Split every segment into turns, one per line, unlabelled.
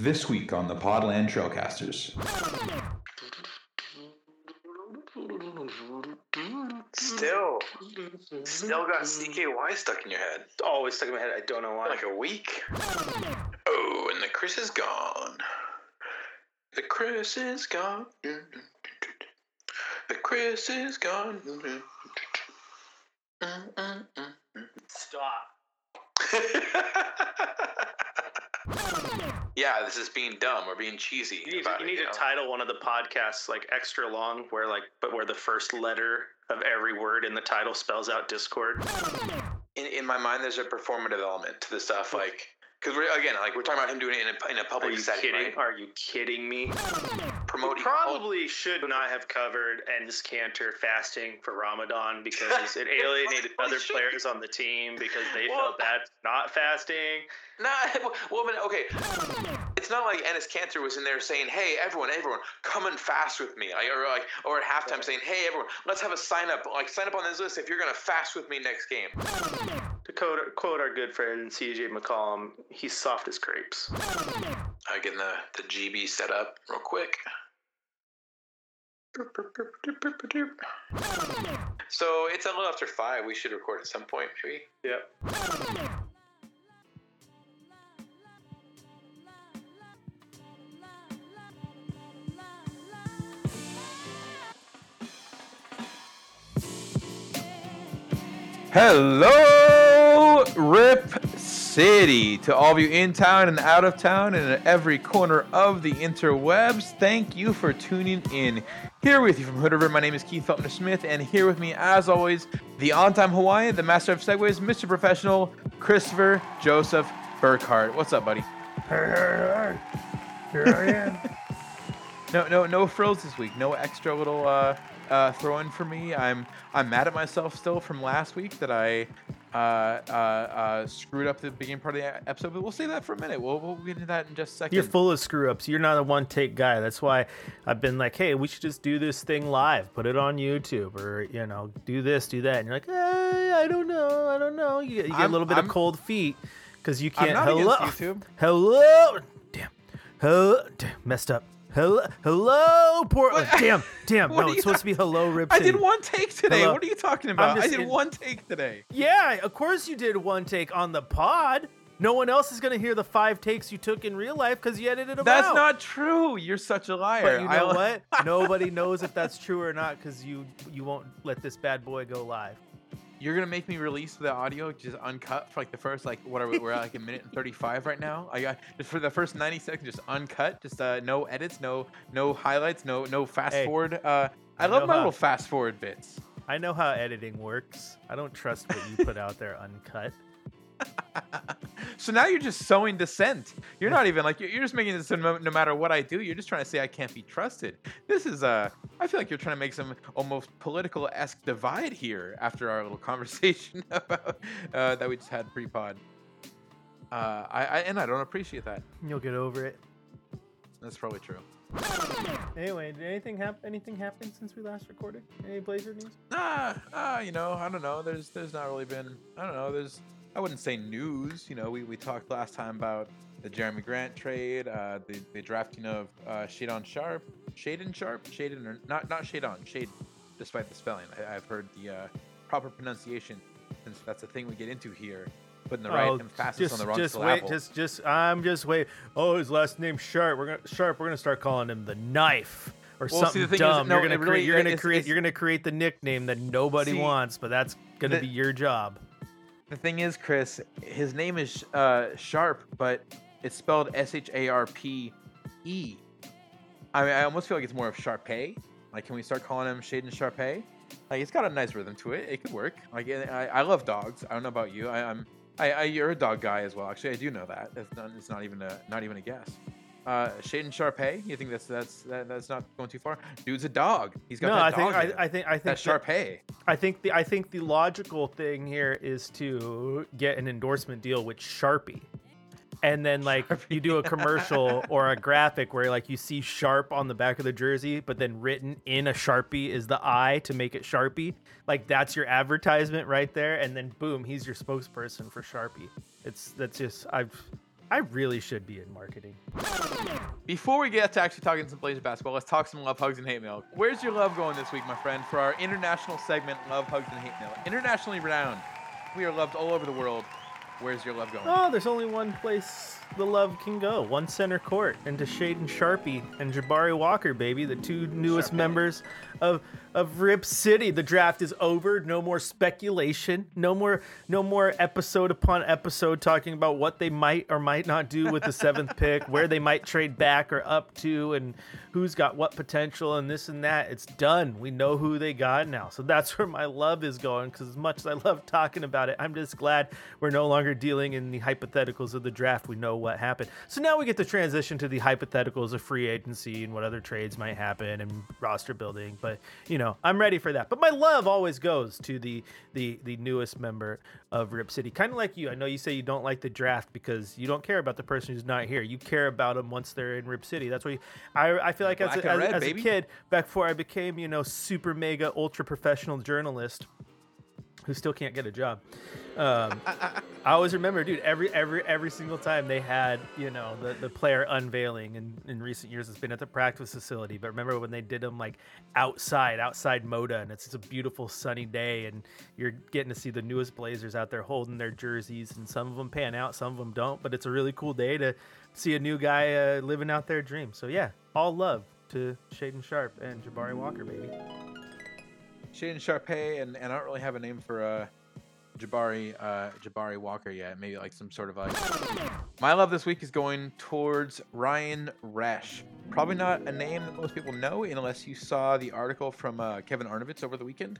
This week on the Podland Trailcasters.
Still, still got CKY stuck in your head.
Always stuck in my head. I don't know why.
Like a week. Oh, and the Chris is gone. The Chris is gone. The Chris is gone.
Stop.
yeah, this is being dumb or being cheesy.
You need,
about
you
it,
need to
know?
title one of the podcasts like extra long, where like, but where the first letter of every word in the title spells out Discord.
in, in my mind, there's a performative element to the stuff, like because we're again, like we're talking about him doing it in a, in a public Are
you
setting,
kidding?
right?
Are you kidding me?
Promoting
Probably should not have covered Enes Kanter fasting for Ramadan because it alienated other
should-
players on the team because they
Well-
felt bad not fasting.
Nah, well, okay. It's not like Enes Kanter was in there saying, "Hey, everyone, everyone, come and fast with me," like, or like, or at halftime saying, "Hey, everyone, let's have a sign up. Like, sign up on this list if you're gonna fast with me next game."
To quote, quote our good friend CJ McCollum, he's soft as crepes.
I getting the the GB set up real quick. So it's a little after five. We should record at some point, maybe.
Yep.
Hello, Rip City. To all of you in town and out of town and in every corner of the interwebs, thank you for tuning in. Here with you from Hood River, my name is Keith Feltner Smith, and here with me, as always, the on time Hawaiian, the master of segues, Mr. Professional, Christopher Joseph Burkhart. What's up, buddy?
Hey, Here I am.
No, no, no frills this week. No extra little uh, uh, throw in for me. I'm I'm mad at myself still from last week that I uh, uh, uh, screwed up the beginning part of the episode. But we'll say that for a minute. We'll, we'll get into that in just a second.
You're full of screw ups. You're not a one take guy. That's why I've been like, hey, we should just do this thing live, put it on YouTube, or you know, do this, do that. And you're like, hey, I don't know, I don't know. You, get- you get
I'm-
a little bit
I'm-
of cold feet because you can't. hello,
YouTube.
hello, damn, hello, damn, messed up. Hello, hello, poor.
Oh, what?
oh, damn, damn.
What
no, it's supposed to be hello, Rip
I did one take today.
Hello.
What are you talking about? I did
in-
one take today.
Yeah, of course you did one take on the pod. No one else is gonna hear the five takes you took in real life because you edited them out.
That's
out.
not true. You're such a liar.
But you know
I-
what? Nobody knows if that's true or not because you you won't let this bad boy go live.
You're gonna make me release the audio just uncut for like the first like what are we? We're at like a minute and thirty five right now. I got just for the first ninety seconds, just uncut, just uh, no edits, no no highlights, no no fast
Hey,
forward. Uh, I,
I
love my
how-
little fast forward bits.
I know how editing works. I don't trust what you put out there uncut.
so now you're just sowing dissent. You're not even like you're you're just making this no, no matter what I do. You're just trying to say I can't be trusted. This is uh, I feel like you're trying to make some almost political esque divide here after our little conversation about uh, that we just had pre-pod. Uh, I, I and I don't appreciate that.
You'll get over it.
That's probably true.
Anyway, did anything happen? Anything happened since we last recorded? Any Blazer news?
Nah, uh, you know, I don't know. There's there's not really been I don't know, there's I wouldn't say news, you know, we, we talked last time about the Jerami Grant trade, uh, the, the drafting of uh, Shadon Sharp, Shaedon Sharpe, Shaden or not not Shadon, Shade, despite the spelling. I, I've heard the uh, proper pronunciation since that's a thing we get into here, putting the right emphasis
Oh, just,
on the wrong
just
syllable.
wait, just, just, I'm just wait. Oh, his last name's Sharp. We're gonna Sharp. We're gonna start calling him the Knife or
Well, see,
something
the thing is,
dumb.
no,
you're gonna
really-
create. You're gonna
it's-
create.
it's-
You're gonna create the nickname that nobody
See,
wants, but that's gonna
the-
be your job.
The thing is, Chris, his name is uh, Sharp, but it's spelled S H A R P E. I mean, I almost feel like it's more of Sharpay. Like, can we start calling him Shaden Sharpay? Like, it's got a nice rhythm to it. It could work. Like, I, I love dogs. I don't know about you. I, I'm, I, I, you're a dog guy as well. Actually, I do know that. It's not, it's not even a, not even a guess. Uh, Shaden Sharpay. You think that's that's that, that's not going too far? Dude's a dog. He's got
No,
that
I think
dog
I. I think I think
that's
that-
Sharpay.
I think the I think the logical thing here is to get an endorsement deal with Sharpie. And then like you do a commercial or a graphic where like you see sharp on the back of the jersey, but then written in a Sharpie is the I to make it Sharpie. Like that's your advertisement right there and then boom, he's your spokesperson for Sharpie. It's that's just I've I really should be in marketing.
Before we get to actually talking some Blazers basketball, let's talk some love, hugs, and hate mail. Where's your love going this week, my friend, for our international segment, Love, Hugs, and Hate Mail? Internationally renowned. We are loved all over the world. Where's your love going?
Oh, there's only one place the love can go. One center court into Shaden Sharpie and Jabari Walker, baby, the two newest
Sharpie.
members of of Rip City. The draft is over. No more speculation. No more no more episode upon episode talking about what they might or might not do with the seventh pick, where they might trade back or up to, and who's got what potential and this and that. It's done. We know who they got now. So that's where my love is going. Because as much as I love talking about it, I'm just glad we're no longer dealing in the hypotheticals of the draft. We know what happened. So now we get to transition to the hypotheticals of free agency and what other trades might happen and roster building. But you know, I'm ready for that. But my love always goes to the the the newest member of Rip City. Kind of like you. I know you say you don't like the draft because you don't care about the person who's not here. You care about them once they're in Rip City. That's what you, I I feel like as, a, as,
red,
as a kid back before I became you know super mega ultra professional journalist who still can't get a job. Um, I always remember, dude. Every every every single time they had, you know, the, the player unveiling, and in recent years it's been at the practice facility. But remember when they did them like outside, outside Moda, and it's just a beautiful sunny day, and you're getting to see the newest Blazers out there holding their jerseys, and some of them pan out, some of them don't. But it's a really cool day to see a new guy uh, living out their dream. So yeah, all love to Shaedon Sharpe and Jabari Walker, baby.
Shaden Sharpay, and, and I don't really have a name for uh, Jabari uh, Jabari Walker yet. Maybe like some sort of like. My love this week is going towards Ryan Resch. Probably not a name that most people know unless you saw the article from uh, Kevin Arnovitz over the weekend.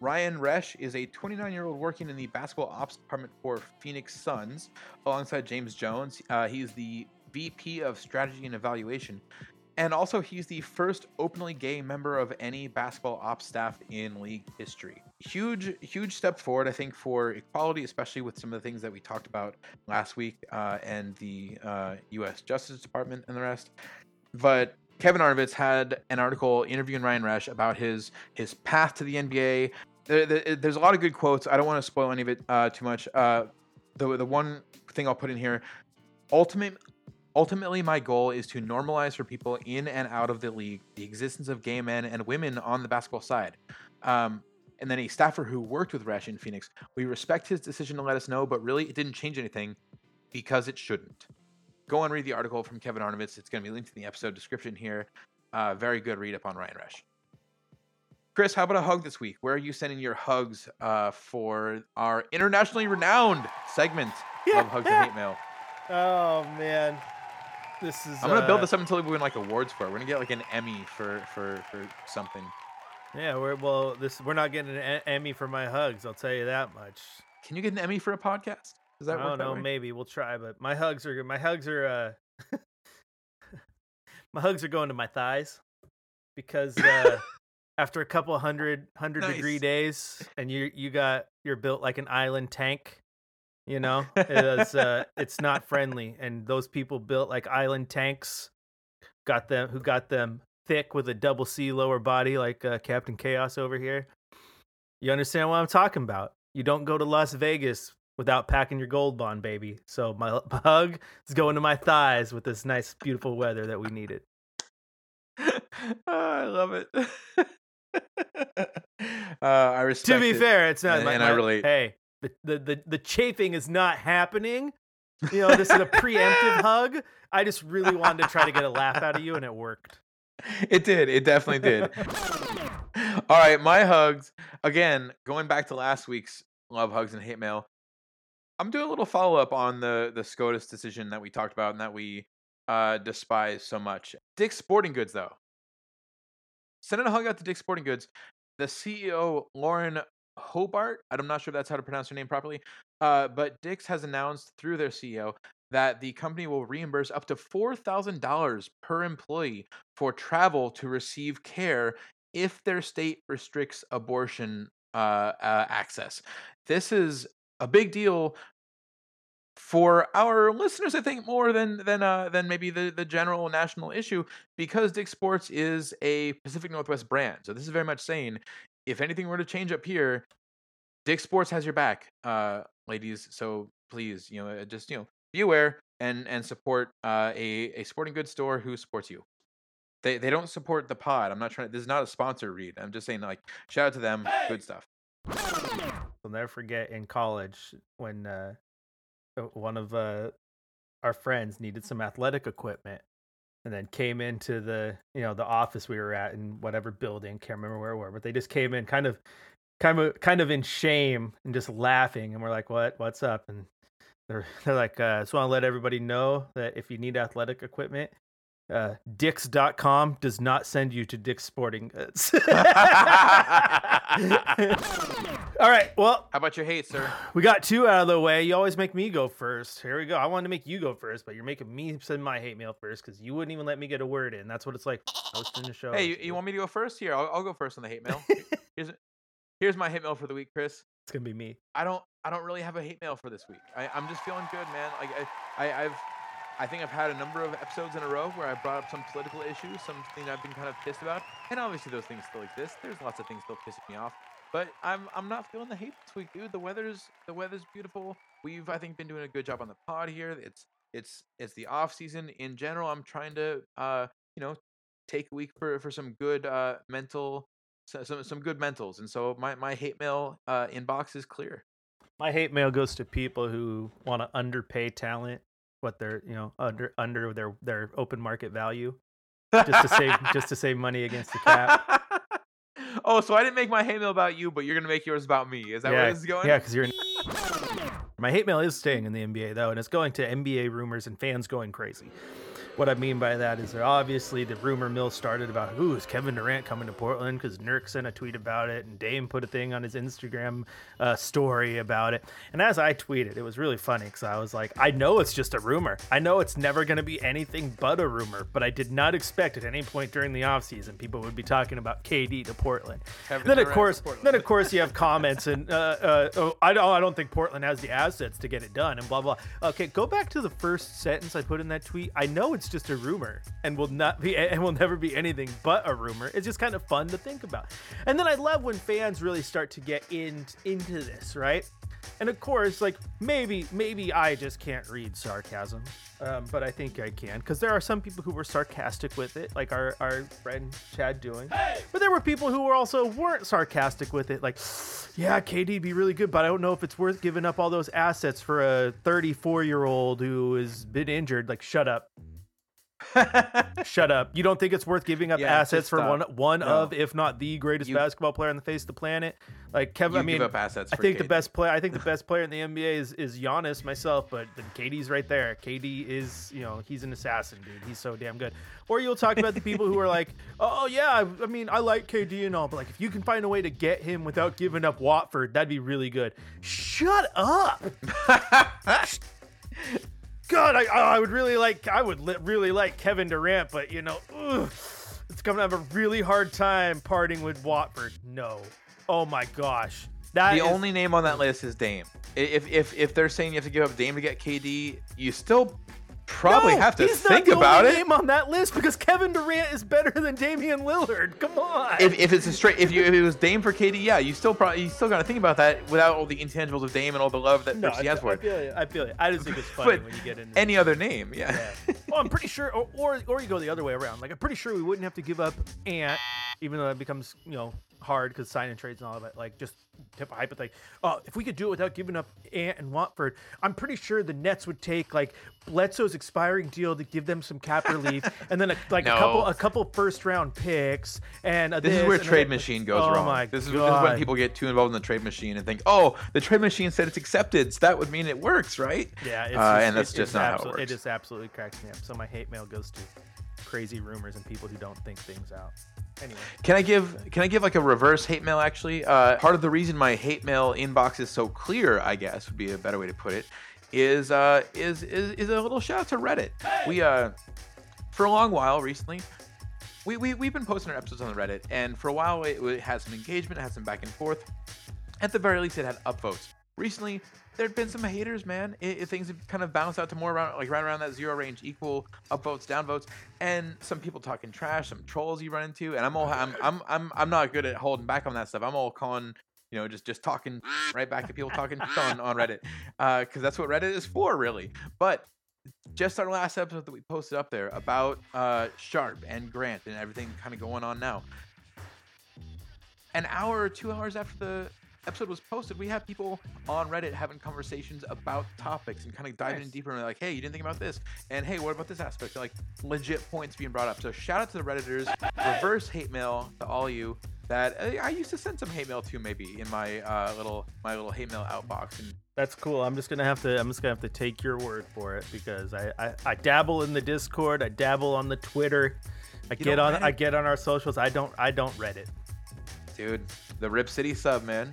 Ryan Resch is a 29 year old working in the basketball ops department for Phoenix Suns alongside James Jones. Uh, he's the VP of strategy and evaluation. And also, he's the first openly gay member of any basketball ops staff in league history. Huge, huge step forward, I think, for equality, especially with some of the things that we talked about last week uh, and the uh, U.S. Justice Department and the rest. But Kevin Arnovitz had an article interviewing Ryan Resch about his his path to the NBA. There, there- there's a lot of good quotes. I don't want to spoil any of it uh, too much. Uh, the the one thing I'll put in here, ultimate Ultimately, my goal is to normalize for people in and out of the league the existence of gay men and women on the basketball side. Um, and then a staffer who worked with Resch in Phoenix, we respect his decision to let us know, but really it didn't change anything because it shouldn't. Go and read the article from Kevin Arnovitz. It's going to be linked in the episode description here. Uh, very good read up on Ryan Resch. Chris, how about a hug this week? Where are you sending your hugs uh, for our internationally renowned segment of Hugs and Hate Mail?
Oh man, this is.
I'm gonna build
uh,
this up until we win like awards for it. We're gonna get like an Emmy for for for something.
Yeah, we're well. This we're not getting an E- Emmy for my hugs. I'll tell you that much.
Can you get an Emmy for a podcast? Does that
I don't know. Maybe we'll try, but my hugs are my hugs are uh my hugs are going to my thighs because uh after a couple hundred hundred degree days and you you got you're built like an island tank. You know, it is, uh, it's not friendly, and those people built like island tanks got them who got them thick with a double C lower body like uh, Captain Chaos over here. You understand what I'm talking about? You don't go to Las Vegas without packing your gold bond, baby. So my hug is going to my thighs with this nice, beautiful weather that we needed.
Ah, I love it. uh, I respect.
To be
it.
fair, it's not.
And-
my,
and I
my-
relate.
Hey, the, the the the chafing is not happening. You know, this is a preemptive hug. I just really wanted to try to get a laugh out of you, and it worked.
It did. It definitely did. All right, my hugs. Again, going back to last week's love hugs and hate mail. I'm doing a little follow up on the the SCOTUS decision that we talked about and that we uh, despise so much. Dick's Sporting Goods, though. Sending a hug out to Dick's Sporting Goods. The CEO, Lauren Hobart, I'm not sure if that's how to pronounce her name properly, uh, but Dick's has announced through their CEO that the company will reimburse up to $4,000 per employee for travel to receive care if their state restricts abortion uh, uh, access. This is a big deal for our listeners, I think, more than than uh, than maybe the the general national issue, because Dick Sports is a Pacific Northwest brand. So this is very much saying, if anything were to change up here, Dick Sports has your back, uh, ladies. So please, you know, just you know, be aware. and and support uh, a a sporting goods store who supports you. They they don't support the pod. I'm not trying. This is not a sponsor read. I'm just saying like shout out to them. Good stuff.
I'll never forget in college when uh, one of uh, our friends needed some athletic equipment and then came into the you know the office we were at in whatever building can't remember where we were but they just came in kind of kind of kind of in shame and just laughing and we're like what? What's up? And they're they're like uh just want to let everybody know that if you need athletic equipment uh dix.com does not send you to dick's sporting goods all right well
How about your hate, sir?
we got two out of the way. You always make me go first. Here we go. I wanted to make you go first, but you're making me send my hate mail first because you wouldn't even let me get a word in. That's what it's like hosting the show.
Hey, you, you want me to go first? Here, I'll, I'll go first on the hate mail. here's here's my hate mail for the week, Chris.
It's gonna be me.
I don't I don't really have a hate mail for this week. I, I'm just feeling good, man. Like I, I I've I think I've had a number of episodes in a row where I brought up some political issues, something I've been kind of pissed about, and obviously those things still exist. There's lots of things still pissing me off, but I'm I'm not feeling the hate this week, dude. The weather's the weather's beautiful. We've I think been doing a good job on the pod here. It's it's it's the off season in general. I'm trying to uh you know take a week for for some good uh mental some some good mentals, and so my my hate mail uh inbox is clear.
My hate mail goes to people who want to underpay talent, what they're you know under under their their open market value, just to save just to save money against the cap.
oh, so I didn't make my hate mail about you, but you're gonna make yours about me. Is that
yeah,
where this is going?
yeah, because you're. An... My hate mail is staying in the NBA though, and it's going to NBA rumors and fans going crazy. What I mean by that is that obviously the rumor mill started about who is Kevin Durant coming to Portland because Nurk sent a tweet about it and Dame put a thing on his Instagram uh, story about it. And as I tweeted, it was really funny because I was like, I know it's just a rumor. I know it's never going to be anything but a rumor, but I did not expect at any point during the offseason people would be talking about KD to Portland.
Kevin
then of
Durant
course, then of course you have comments and uh, uh, oh, I don't, I don't think Portland has the assets to get it done and blah blah. Okay, go back to the first sentence I put in that tweet. I know it's just a rumor and will not be and will never be anything but a rumor. It's just kind of fun to think about. And then I love when fans really start to get in into this, right? And of course, like maybe maybe I just can't read sarcasm, um, but I think I can because there are some people who were sarcastic with it, like our our friend Chad doing. But there were people who were also weren't sarcastic with it, like, yeah, KD'd be really good, but I don't know if it's worth giving up all those assets for a 34 year old who has been injured. Like, shut up. Shut up. You don't think it's worth giving up
Yeah,
assets for one one
No.
of, if not the greatest
You-
basketball player on the face of the planet? Like Kevin, I mean,
give up assets.
I think the best player. I think the best player in the NBA is is Giannis myself, but then KD's right there. KD is you know he's an assassin, dude. He's so damn good. Or you'll talk about the people who are like, oh yeah, I, I mean I like KD and all, but like if you can find a way to get him without giving up Watford, that'd be really good. Shut up. God, I, I would really like I would li- really like Kevin Durant, but you know, ugh, it's gonna have a really hard time parting with Watford. No, oh my gosh, that
the
is-
only name on that list is Dame. If if if they're saying you have to give up Dame to get KD, you still probably
No,
have to
he's
think
not the
about
only
it.
name on that list because Kevin Durant is better than Damian Lillard. Come on.
If, if it's a straight, if you if it was Dame for KD, yeah, you still probably you still got to think about that without all the intangibles of Dame and all the love that
no, I,
has for it.
I feel you. I feel you. I just think it's funny when you get into
Any other name, yeah.
Yeah. Well, I'm pretty sure, or, or or you go the other way around. Like I'm pretty sure we wouldn't have to give up Ant, even though that becomes you know hard because sign and trades and all of it. Like just tip hypothetical. Oh, if we could do it without giving up Ant and Watford, I'm pretty sure the Nets would take like Bledsoe's expiring deal to give them some cap relief, and then a, like a couple a couple first round picks. And a
This is where trade
that.
machine goes
oh
wrong.
My
this, is,
God.
this is when people get too involved in the trade machine and think, oh, the trade machine said it's accepted, so that would mean it works, right?
Yeah, it's
Uh,
just,
and that's
it-
just not how it works.
It just absolutely cracks me up. So my hate mail goes to crazy rumors and people who don't think things out. Anyway,
Can I give can I give like a reverse hate mail actually? Uh, part of the reason my hate mail inbox is so clear, I guess, would be a better way to put it, is uh is is, is a little shout out to Reddit. We uh for a long while recently, we, we we've been posting our episodes on the Reddit, and for a while it, it had some engagement, it had some back and forth. At the very least, it had upvotes. Recently, there'd been some haters, man. It, it- things have kind of bounced out to more around like right around that zero range, equal upvotes, downvotes, and some people talking trash, some trolls you run into, and I'm all I'm I'm I'm I'm not good at holding back on that stuff. I'm all calling. You know, just just talking right back to people talking on, on Reddit, Uh because that's what Reddit is for, really. But just our last episode that we posted up there about uh, Sharpe and Grant and everything kind of going on now. An hour or two hours after the episode was posted, we have people on Reddit having conversations about topics and kind of diving in deeper and like, hey, you didn't think about this, and hey, what about this aspect? Like legit points being brought up. So shout out to the redditors, reverse hate mail to all you that uh, I used to send some hate mail to maybe in my uh, little my little hate mail outbox and
That's cool. I'm just gonna have to. I'm just gonna have to take your word for it because I I, I dabble in the Discord. I dabble on the Twitter. I
You
get on. I get on our socials. I don't. I don't Reddit.
dude. The Rip City sub, man.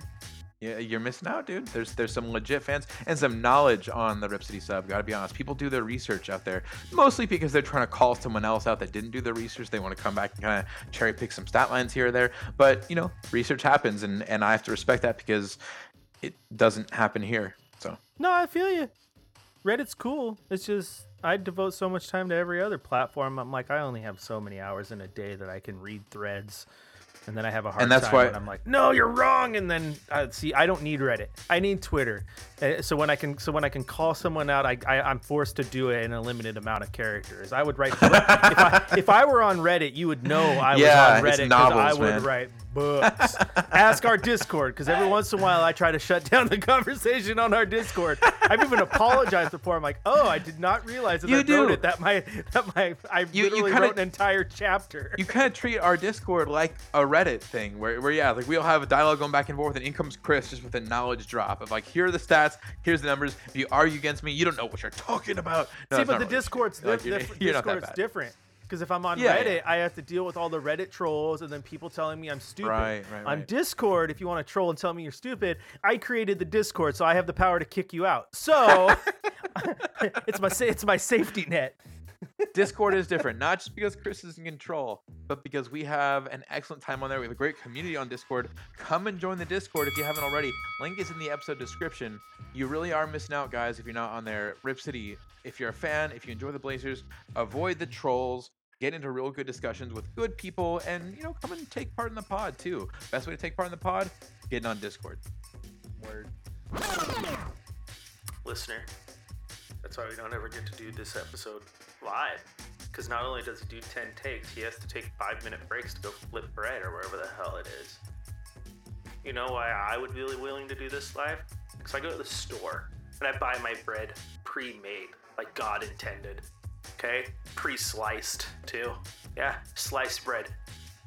Yeah, you're missing out, dude. There's there's some legit fans and some knowledge on the Rip City sub. Gotta be honest. People do their research out there, mostly because they're trying to call someone else out that didn't do their research. They want to come back and kind of cherry pick some stat lines here or there. But you know, research happens, and and I have to respect that because it doesn't happen here. So
No, I feel you. Reddit's cool. It's just I devote so much time to every other platform. I'm like, I only have so many hours in a day that I can read threads. And then I have a hard
And that's
time
why-
when I'm like, no, you're wrong. And then uh, see, I don't need Reddit. I need Twitter. Uh, so when I can, so when I can call someone out, I, I I'm forced to do it in a limited amount of characters. I would write if I if I were on Reddit, you would know I
Yeah,
was on Reddit because I would
man.
write books. Ask our Discord because every once in a while I try to shut down the conversation on our Discord. I've even apologized before. I'm like, oh, I did not realize that
You
I wrote it. That my that my I
You- you
literally
kinda-
wrote an entire chapter.
you kind of treat our Discord like a Reddit thing, where, where yeah, like we all have a dialogue going back and forth, and in comes Chris just with a knowledge drop of like, here are the stats, here's the numbers. If you argue against me, you don't know what you're talking about. No,
See, but the
really-
Discord's
like, you're-
diff-
you're
Discord's different. Because if I'm on
Yeah, yeah.
Reddit, I have to deal with all the Reddit trolls and then people telling me I'm stupid.
Right, right,
On. Discord, if you want to troll and tell me you're stupid, I created the Discord, so I have the power to kick you out. So it's my it's my safety net.
Discord is different, not just because Chris is in control, but because we have an excellent time on there. We have a great community on Discord. Come and join the Discord if you haven't already. Link is in the episode description. You really are missing out, guys, if you're not on there. Rip City, if you're a fan, if you enjoy the Blazers, avoid the trolls. Get into real good discussions with good people, and you know, come and take part in the pod too. Best way to take part in the pod, getting on Discord.
Word.
listener. That's why we don't ever get to do this episode live. Because not only does he do 10 takes, he has to take five minute breaks to go flip bread or wherever the hell it is. You know why I would be really willing to do this live? Because I go to the store and I buy my bread pre made, like God intended. Okay? Pre sliced, too. Yeah, sliced bread.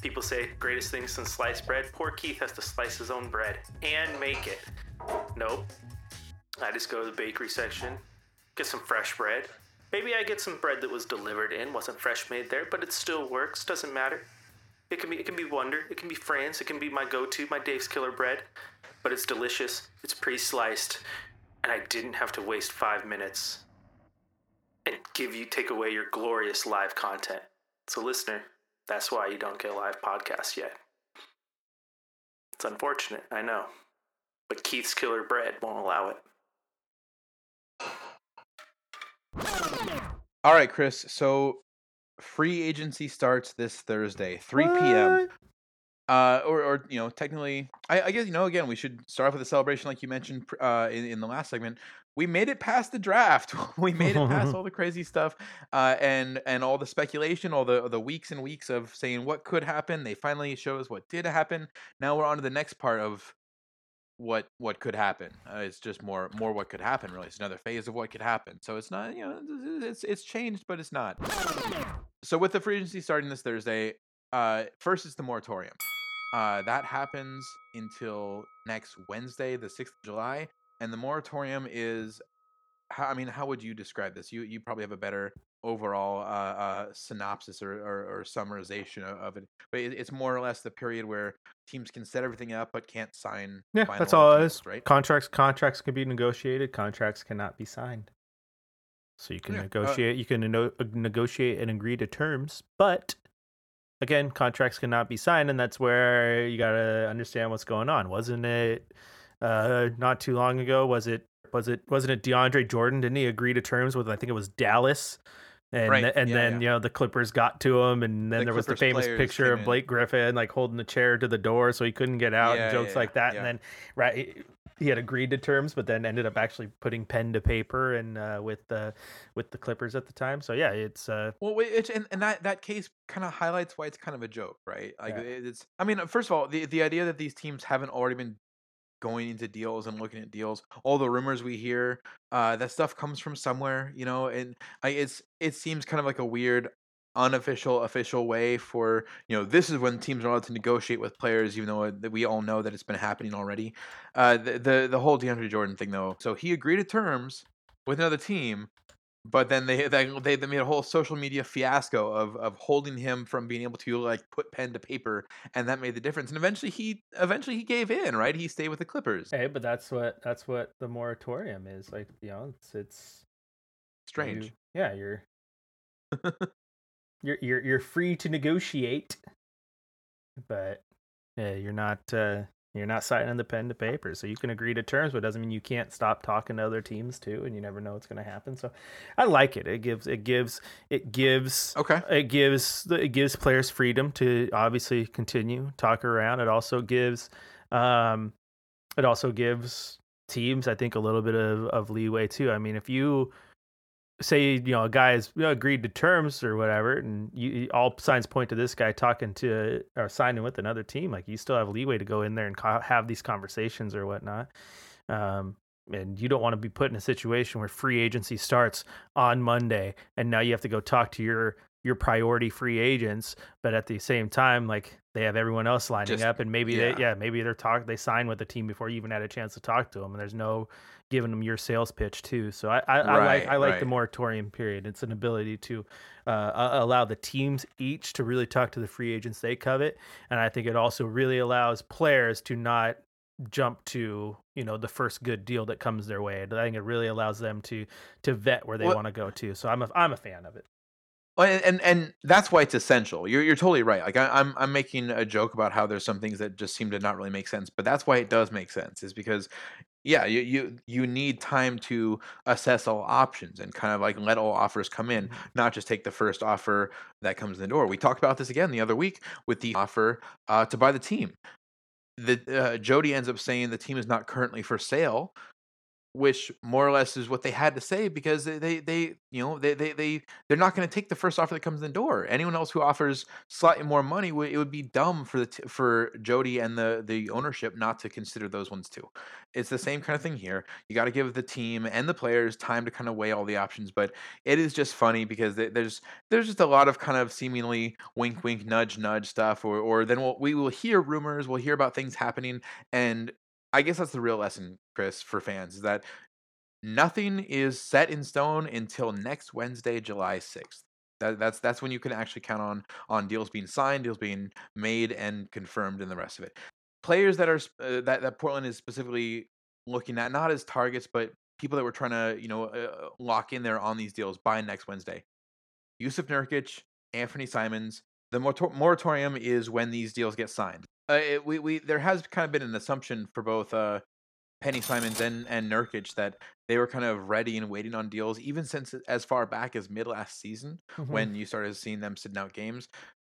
People say greatest thing since sliced bread. Poor Keith has to slice his own bread and make it. Nope. I just go to the bakery section, get some fresh bread. Maybe I get some bread that was delivered in, wasn't fresh made there, but it still works. Doesn't matter. It can be it can be Wonder, it can be France, it can be my go-to, my Dave's Killer bread, but it's delicious. It's pre-sliced, and I didn't have to waste five minutes and give you take away your glorious live content. So, listener, that's why you don't get a live podcast yet. It's unfortunate, I know, but Keith's Killer Bread won't allow it.
All right, Chris. So free agency starts this Thursday, 3 p.m. Uh, or, or you know, technically, I, I guess you know. Again, we should start off with a celebration, like you mentioned uh, in, in the last segment. We made it past the draft. we made it past all the crazy stuff, uh, and and all the speculation, all the the weeks and weeks of saying what could happen. They finally show us what did happen. Now we're on to the next part of what what could happen. Uh, it's just more more what could happen. Really, it's another phase of what could happen. So it's not you know it's it's changed, but it's not. So with the free agency starting this Thursday, uh, first is the moratorium. Uh, that happens until next Wednesday, the sixth of July, and the moratorium is. I mean, how would you describe this? You you probably have a better overall uh, uh, synopsis or, or, or summarization of, of it, but it, it's more or less the period where teams can set everything up but can't sign.
Yeah,
final
that's all it is.
right?
Contracts contracts can be negotiated. Contracts cannot be signed. So you can
Yeah, uh
negotiate. you can no- uh, negotiate and agree to terms, but again, contracts cannot be signed, and that's where you gotta understand what's going on. Wasn't it uh, not too long ago? Was it was it wasn't it DeAndre Jordan? Didn't he agree to terms with I think it was Dallas? And
Right,
th- and
yeah,
then
yeah.
you know the Clippers got to him, and then
The
there was the famous picture of. Blake Griffin like holding the chair to the door so he couldn't get out
Yeah,
and jokes like that. And then right he had agreed to terms, but then ended up actually putting pen to paper and uh, with the with the Clippers at the time. So yeah, it's uh,
Well, it's, and, and that that case kind of highlights why it's kind of a joke, right? Like it's. I mean, first of all, the the idea that these teams haven't already been going into deals and looking at deals, all the rumors we hear, uh, that stuff comes from somewhere, you know, and I, it's it seems kind of like a weird unofficial official way for you know this is when teams are allowed to negotiate with players even though we all know that it's been happening already. Uh the, the the whole DeAndre Jordan thing though so he agreed to terms with another team but then they they they made a whole social media fiasco of of holding him from being able to like put pen to paper, and that made the difference. And eventually he eventually he gave in, right? He stayed with the Clippers.
hey, but that's what that's what the moratorium is. Like you know, it's it's
Strange.
you- yeah, you're you're you're you're free to negotiate, but yeah, you're not uh, you're not signing the pen to paper. So you can agree to terms, but it doesn't mean you can't stop talking to other teams too, and you never know what's going to happen. So I like it. It gives it gives it gives
Okay.
it gives it gives players freedom to obviously continue talk around. It also gives um it also gives teams I think a little bit of, of leeway too. I mean, if you say you know a guy has you know, agreed to terms or whatever, and you, all signs point to this guy talking to or signing with another team, like you still have leeway to go in there and co- have these conversations or whatnot. Um, and you don't want to be put in a situation where free agency starts on Monday, and now you have to go talk to your your priority free agents, but at the same time, like they have everyone else lining
Just-
up, and maybe
yeah.
they yeah maybe they're talk they sign with the team before you even had a chance to talk to them, and there's no giving them your sales pitch too. So I I, I like I like the moratorium period. It's an ability to uh, allow the teams each to really talk to the free agents they covet, and I think it also really allows players to not jump to you know the first good deal that comes their way. I think it really allows them to to vet where they
Well-
want to go to. So I'm a I'm a fan of it.
And, and that's why it's essential. You're you're totally right. Like I, I'm I'm making a joke about how there's some things that just seem to not really make sense, but that's why it does make sense. Is because yeah, you you you need time to assess all options and kind of like let all offers come in,
Mhm.
not just take the first offer that comes in the door. We talked about this again the other week with the offer uh, to buy the team. The uh, Jody ends up saying the team is not currently for sale, which more or less is what they had to say because they they, you know they they they they're not going to take the first offer that comes in the door. Anyone else who offers slightly more money, it would be dumb for the t- for Jody and the the ownership not to consider those ones too. It's the same kind of thing here. You got to give the team and the players time to kind of weigh all the options, but it is just funny because th- there's there's just a lot of kind of seemingly wink wink nudge nudge stuff or or then we'll, we will hear rumors, we'll hear about things happening and I guess that's the real lesson, Chris, for fans is that nothing is set in stone until next Wednesday, July 6th. That, that's that's when you can actually count on on deals being signed, deals being made and confirmed, and the rest of it. Players that are uh, that that Portland is specifically looking at, not as targets, but people that we're trying to you know uh, lock in there on these deals by next Wednesday. Jusuf Nurkic, Anthony Simons. The moratorium is when these deals get signed. Uh, it, we we there has kind of been an assumption for both uh, Penny Simons and and Nurkic that they were kind of ready and waiting on deals even since as far back as mid last season
Mm-hmm.
when you started seeing them sitting out games.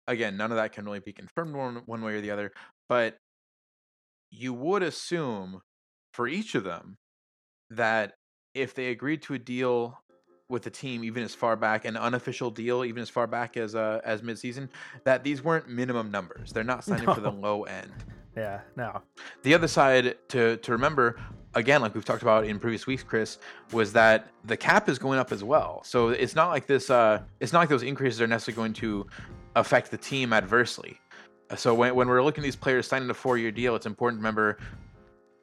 Again, none of that can really be confirmed one one way or the other, but you would assume for each of them that if they agreed to a deal with the team even as far back an unofficial deal even as far back as uh as midseason that these weren't minimum numbers. They're not signing for the low end.
Yeah, no,
the other side to to remember again like we've talked about in previous weeks chris was that the cap is going up as well. So it's not like this uh it's not like those increases are necessarily going to affect the team adversely. So when, when we're looking at these players signing a four year deal it's important to remember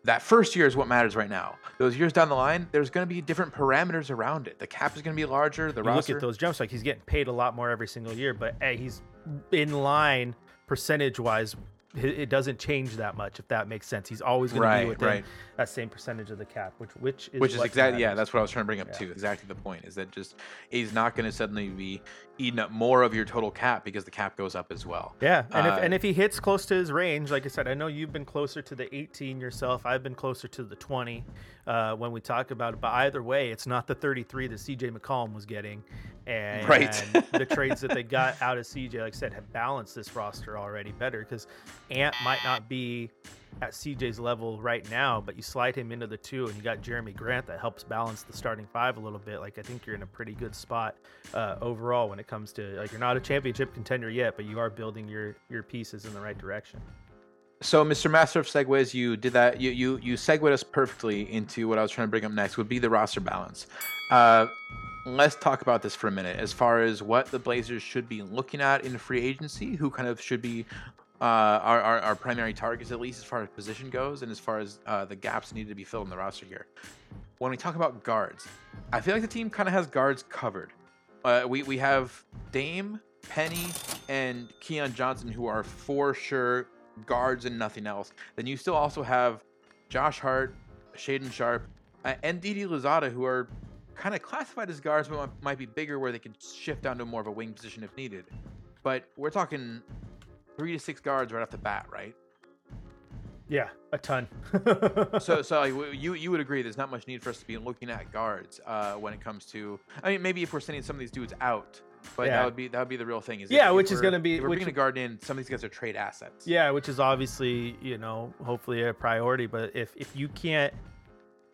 that first year is what matters right now those years down the line there's going to be different parameters around it the cap is going to be larger the
you
roster
look at those jumps like he's getting paid a lot more every single year, but hey, he's in line percentage wise. It doesn't change that much if that makes sense. He's always going to be within
right.
that same percentage of the cap, which which is
which is exactly yeah that's what i was trying to bring up
Yeah.
too exactly the point is that just he's not going to suddenly be eating up more of your total cap because the cap goes up as well
Yeah, and
Uh,
if and if he hits close to his range, like I said, I know you've been closer to the 18 yourself. I've been closer to the 20 uh, when we talk about it. But either way, it's not the 33 that CJ McCollum was getting, and
Right.
the trades that they got out of CJ, like I said, have balanced this roster already better because Ant might not be at CJ's level right now, but you slide him into the two, and you got Jerami Grant that helps balance the starting five a little bit. Like I think you're in a pretty good spot uh, overall when it comes to like you're not a championship contender yet, but you are building your your pieces in the right direction.
So, Mr. Master of Segues, you did that. You you you segued us perfectly into what I was trying to bring up next. Would be the roster balance. Uh, let's talk about this for a minute. As far as what the Blazers should be looking at in free agency, who kind of should be uh, our, our, our primary targets, at least as far as position goes, and as far as uh, the gaps needed to be filled in the roster here. When we talk about guards, I feel like the team kind of has guards covered. Uh, we we have Dame, Penny, and Keon Johnson, who are for sure guards and nothing else. Then you still also have Josh Hart, Shaedon Sharpe, uh, and Didi Louzada, who are kind of classified as guards, but might- might be bigger where they can shift down to more of a wing position if needed. But we're talking three to six guards right off the bat, right?
Yeah, a ton.
So, so you you would agree there's not much need for us to be looking at guards uh, when it comes to. I mean, maybe if we're sending some of these dudes out, but
Yeah.
that would be that would be the real thing. Is
Yeah, which is gonna be-
if we're bringing a guard in. Some of these guys are trade assets.
Yeah, which is obviously, you know, hopefully a priority. But if if you can't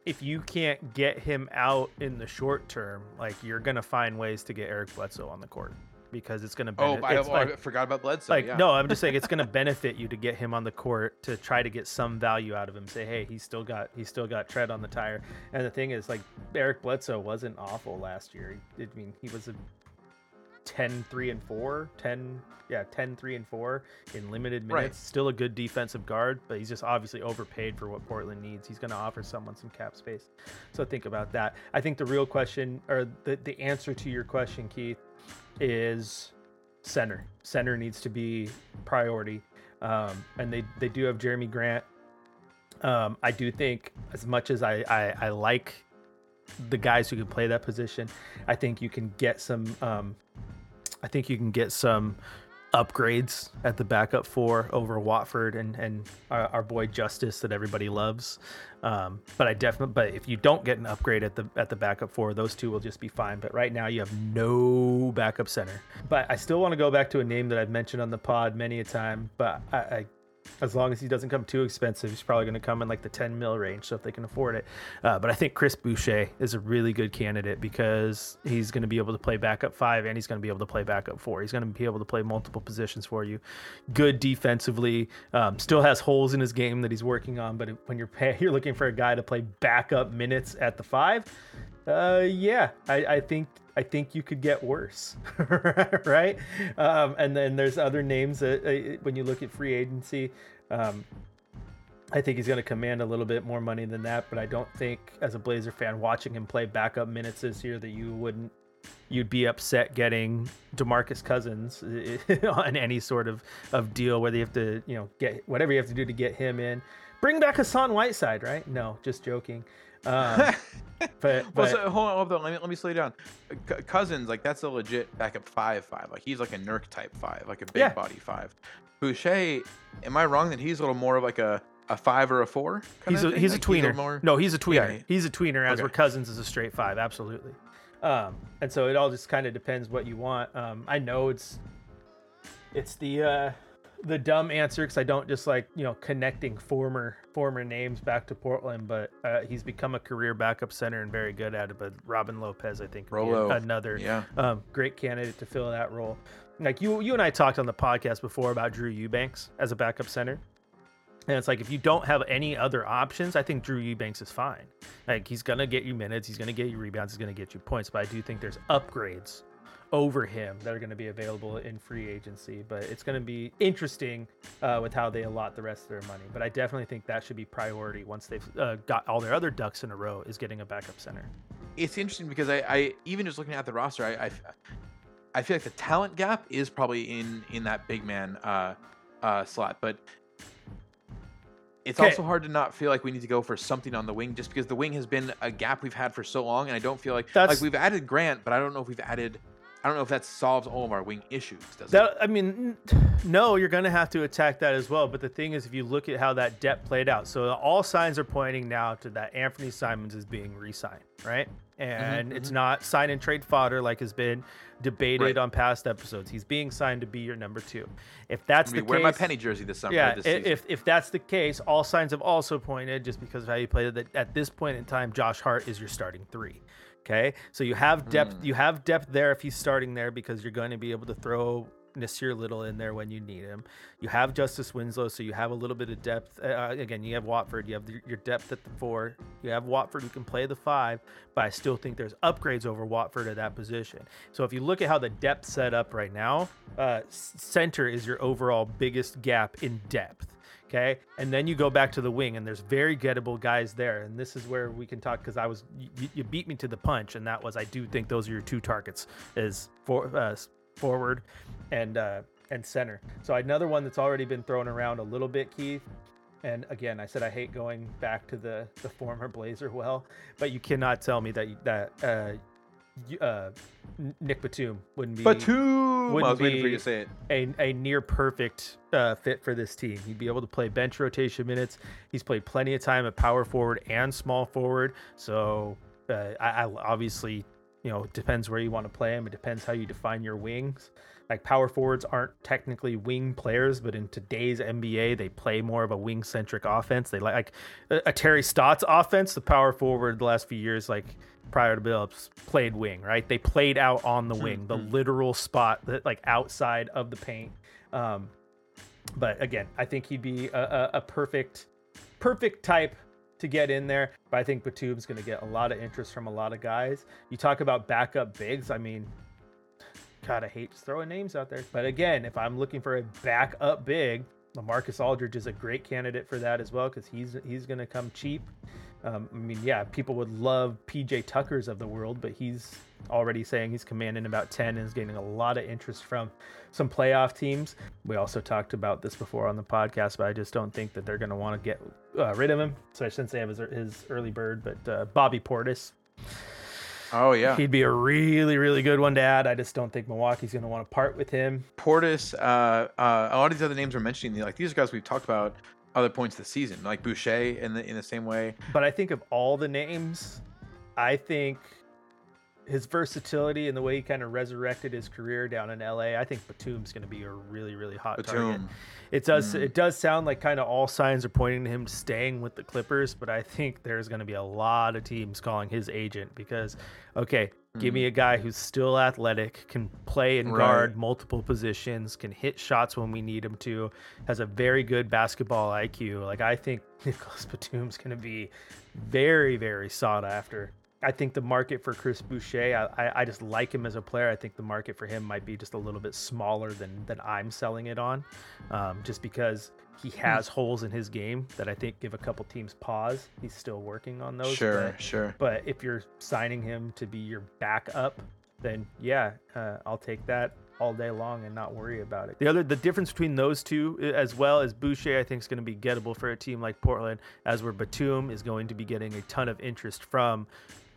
if you can't get him out in the short term, like you're gonna find ways to get Eric Bledsoe on the court because it's gonna
Oh,
benefit.
I,
it's
oh,
like,
I forgot about Bledsoe.
like
yeah.
no, I'm just saying it's gonna benefit you to get him on the court to try to get some value out of him. Say, hey, he's still got he's still got tread on the tire. And the thing is, like Eric Bledsoe wasn't awful last year. I mean, he was a 10 3 and 4 10 yeah 10 3 and 4 in limited minutes
Right.
still a good defensive guard but he's just obviously overpaid for what portland needs he's going to offer someone some cap space so think about that i think the real question or the, the answer to your question keith is center. Center needs to be priority. Um, and they they do have jerami grant. Um, i do think as much as I, I i like the guys who can play that position i think you can get some um, I think you can get some upgrades at the backup four over Watford and and our, our boy Justice that everybody loves. Um, but I definitely, but if you don't get an upgrade at the at the backup four, those two will just be fine. But right now you have no backup center. But I still want to go back to a name that I've mentioned on the pod many a time. But I, I as long as he doesn't come too expensive, he's probably going to come in like the 10 mil range. So if they can afford it, uh, but I think Chris Boucher is a really good candidate because he's going to be able to play backup five and he's going to be able to play backup four. He's going to be able to play multiple positions for you. Good defensively, um, still has holes in his game that he's working on. But when you're pay, you're looking for a guy to play backup minutes at the five, uh, yeah, I, I think I think you could get worse, right? Um, and then there's other names that uh, when you look at free agency, um, I think he's going to command a little bit more money than that. But I don't think, as a Blazer fan, watching him play backup minutes this year, that you wouldn't you'd be upset getting Demarcus Cousins on any sort of of deal, whether you have to you know get whatever you have to do to get him in. Bring back Hassan Whiteside, right? No, just joking. Um, but
Well, so, hold on, hold on. Let me let me slow you down. C- Cousins, like that's a legit backup five five. Like he's like a Nurk type five, like a big
Yeah.
body five. Boucher, am I wrong that he's a little more of like a, a five or a four?
he's a he's a tweener.
more...
No, he's a tweener.
Yeah,
He's a tweener, as
Okay.
where Cousins is a straight five. Absolutely. Um, and so it all just kind of depends what you want. Um, I know it's it's the uh, the dumb answer because I don't just like you know connecting former former names back to Portland, but uh, he's become a career backup center and very good at it. But Robin Lopez, I think, would be
Rolo,
another
yeah.
um, great candidate to fill that role. Like you, you and I talked on the podcast before about Drew Eubanks as a backup center. And it's like if you don't have any other options, I think Drew Eubanks is fine. Like he's gonna get you minutes, he's gonna get you rebounds, he's gonna get you points. But I do think there's upgrades over him that are going to be available in free agency. But it's going to be interesting uh, with how they allot the rest of their money. But I definitely think that should be priority once they've uh, got all their other ducks in a row is getting a backup center.
It's interesting because I, I even just looking at the roster, I, I, I feel like the talent gap is probably in in that big man uh, uh, slot, but. It's
Okay.
also hard to not feel like we need to go for something on the wing, just because the wing has been a gap we've had for so long, and I don't feel like
That's-
like we've added Grant, but I don't know if we've added I don't know if that solves all of our wing issues. Does it?
That I mean, no, you're going to have to attack that as well. But the thing is, if you look at how that depth played out, so all signs are pointing now to that Anthony Simons is being re-signed, right? Mm-hmm, and it's mm-hmm. not sign and trade fodder like has been debated
Right.
on past episodes. He's being signed to be your number two. If that's
I mean,
the
wear
case,
my penny jersey this summer.
yeah,
this
i- if if that's the case, all signs have also pointed just because of how you played it that at this point in time, Josh Hart is your starting three. Okay, so you have depth.
Hmm.
You have depth there if he's starting there because you're going to be able to throw Nassir Little in there when you need him. You have Justice Winslow, so you have a little bit of depth. Uh, again, you have Watford. You have the, your depth at the four. You have Watford who can play the five, but I still think there's upgrades over Watford at that position. So if you look at how the depth set up right now, uh, center is your overall biggest gap in depth. Okay. And then you go back to the wing, and there's very gettable guys there. And this is where we can talk because I was, you, you beat me to the punch. And that was, I do think those are your two targets is for, uh, forward and, uh, and center. So another one that's already been thrown around a little bit, Keith. And again, I said I hate going back to the the former Blazer well, but you cannot tell me that that uh, uh, Nic Batum wouldn't be
Batum. I
wouldn't
was waiting for you to say it.
a, a near perfect uh, fit for this team. He'd be able to play bench rotation minutes. He's played plenty of time at power forward and small forward. So uh, I, I obviously, you know, it depends where you want to play him. It depends how you define your wings. Like power forwards aren't technically wing players, but in today's NBA, they play more of a wing centric offense. They like, like a, a Terry Stotts offense. The power forward the last few years, like prior to Billups, played wing, right? They played out on the wing, the literal spot that like outside of the paint. Um, but again, I think he'd be a, a, a perfect, perfect type to get in there. But I think Batum's going to get a lot of interest from a lot of guys. You talk about backup bigs. I mean, God, I hate throwing names out there. But again, if I'm looking for a backup big, Lamarcus Aldridge is a great candidate for that as well because he's he's going to come cheap. Um, I mean, yeah, people would love PJ Tuckers of the world, but he's already saying he's commanding about 10 and is getting a lot of interest from some playoff teams. We also talked about this before on the podcast, but I just don't think that they're going to want to get uh, rid of him. So I shouldn't say his, his early bird, but uh, Bobby Portis.
Oh yeah,
He'd be a really, really good one to add. I just don't think Milwaukee's going to want to part with him.
Portis. Uh, uh, a lot of these other names we're mentioning, like these are guys we've talked about other points of the season, like Boucher in the in the same way.
But I think of all the names, I think his versatility and the way he kind of resurrected his career down in LA, I think Batum's going to be a really, really hot target. It does.
Mm.
It does sound like kind of all signs are pointing to him staying with the Clippers, but I think there's going to be a lot of teams calling his agent because, okay, give me a guy who's still athletic, can play and
Right.
guard multiple positions, can hit shots when we need him to, has a very good basketball IQ. Like I think Nicolas Batum's going to be very, very sought after. I think the market for Chris Boucher, I, I, I just like him as a player. I think the market for him might be just a little bit smaller than than I'm selling it on, um, just because he has holes in his game that I think give a couple teams pause. He's still working on those.
Sure,
but,
sure.
but if you're signing him to be your backup, then yeah, uh, I'll take that all day long and not worry about it. The other, the difference between those two uh, as well as Boucher, I think is going to be gettable for a team like Portland, as where Batum is going to be getting a ton of interest from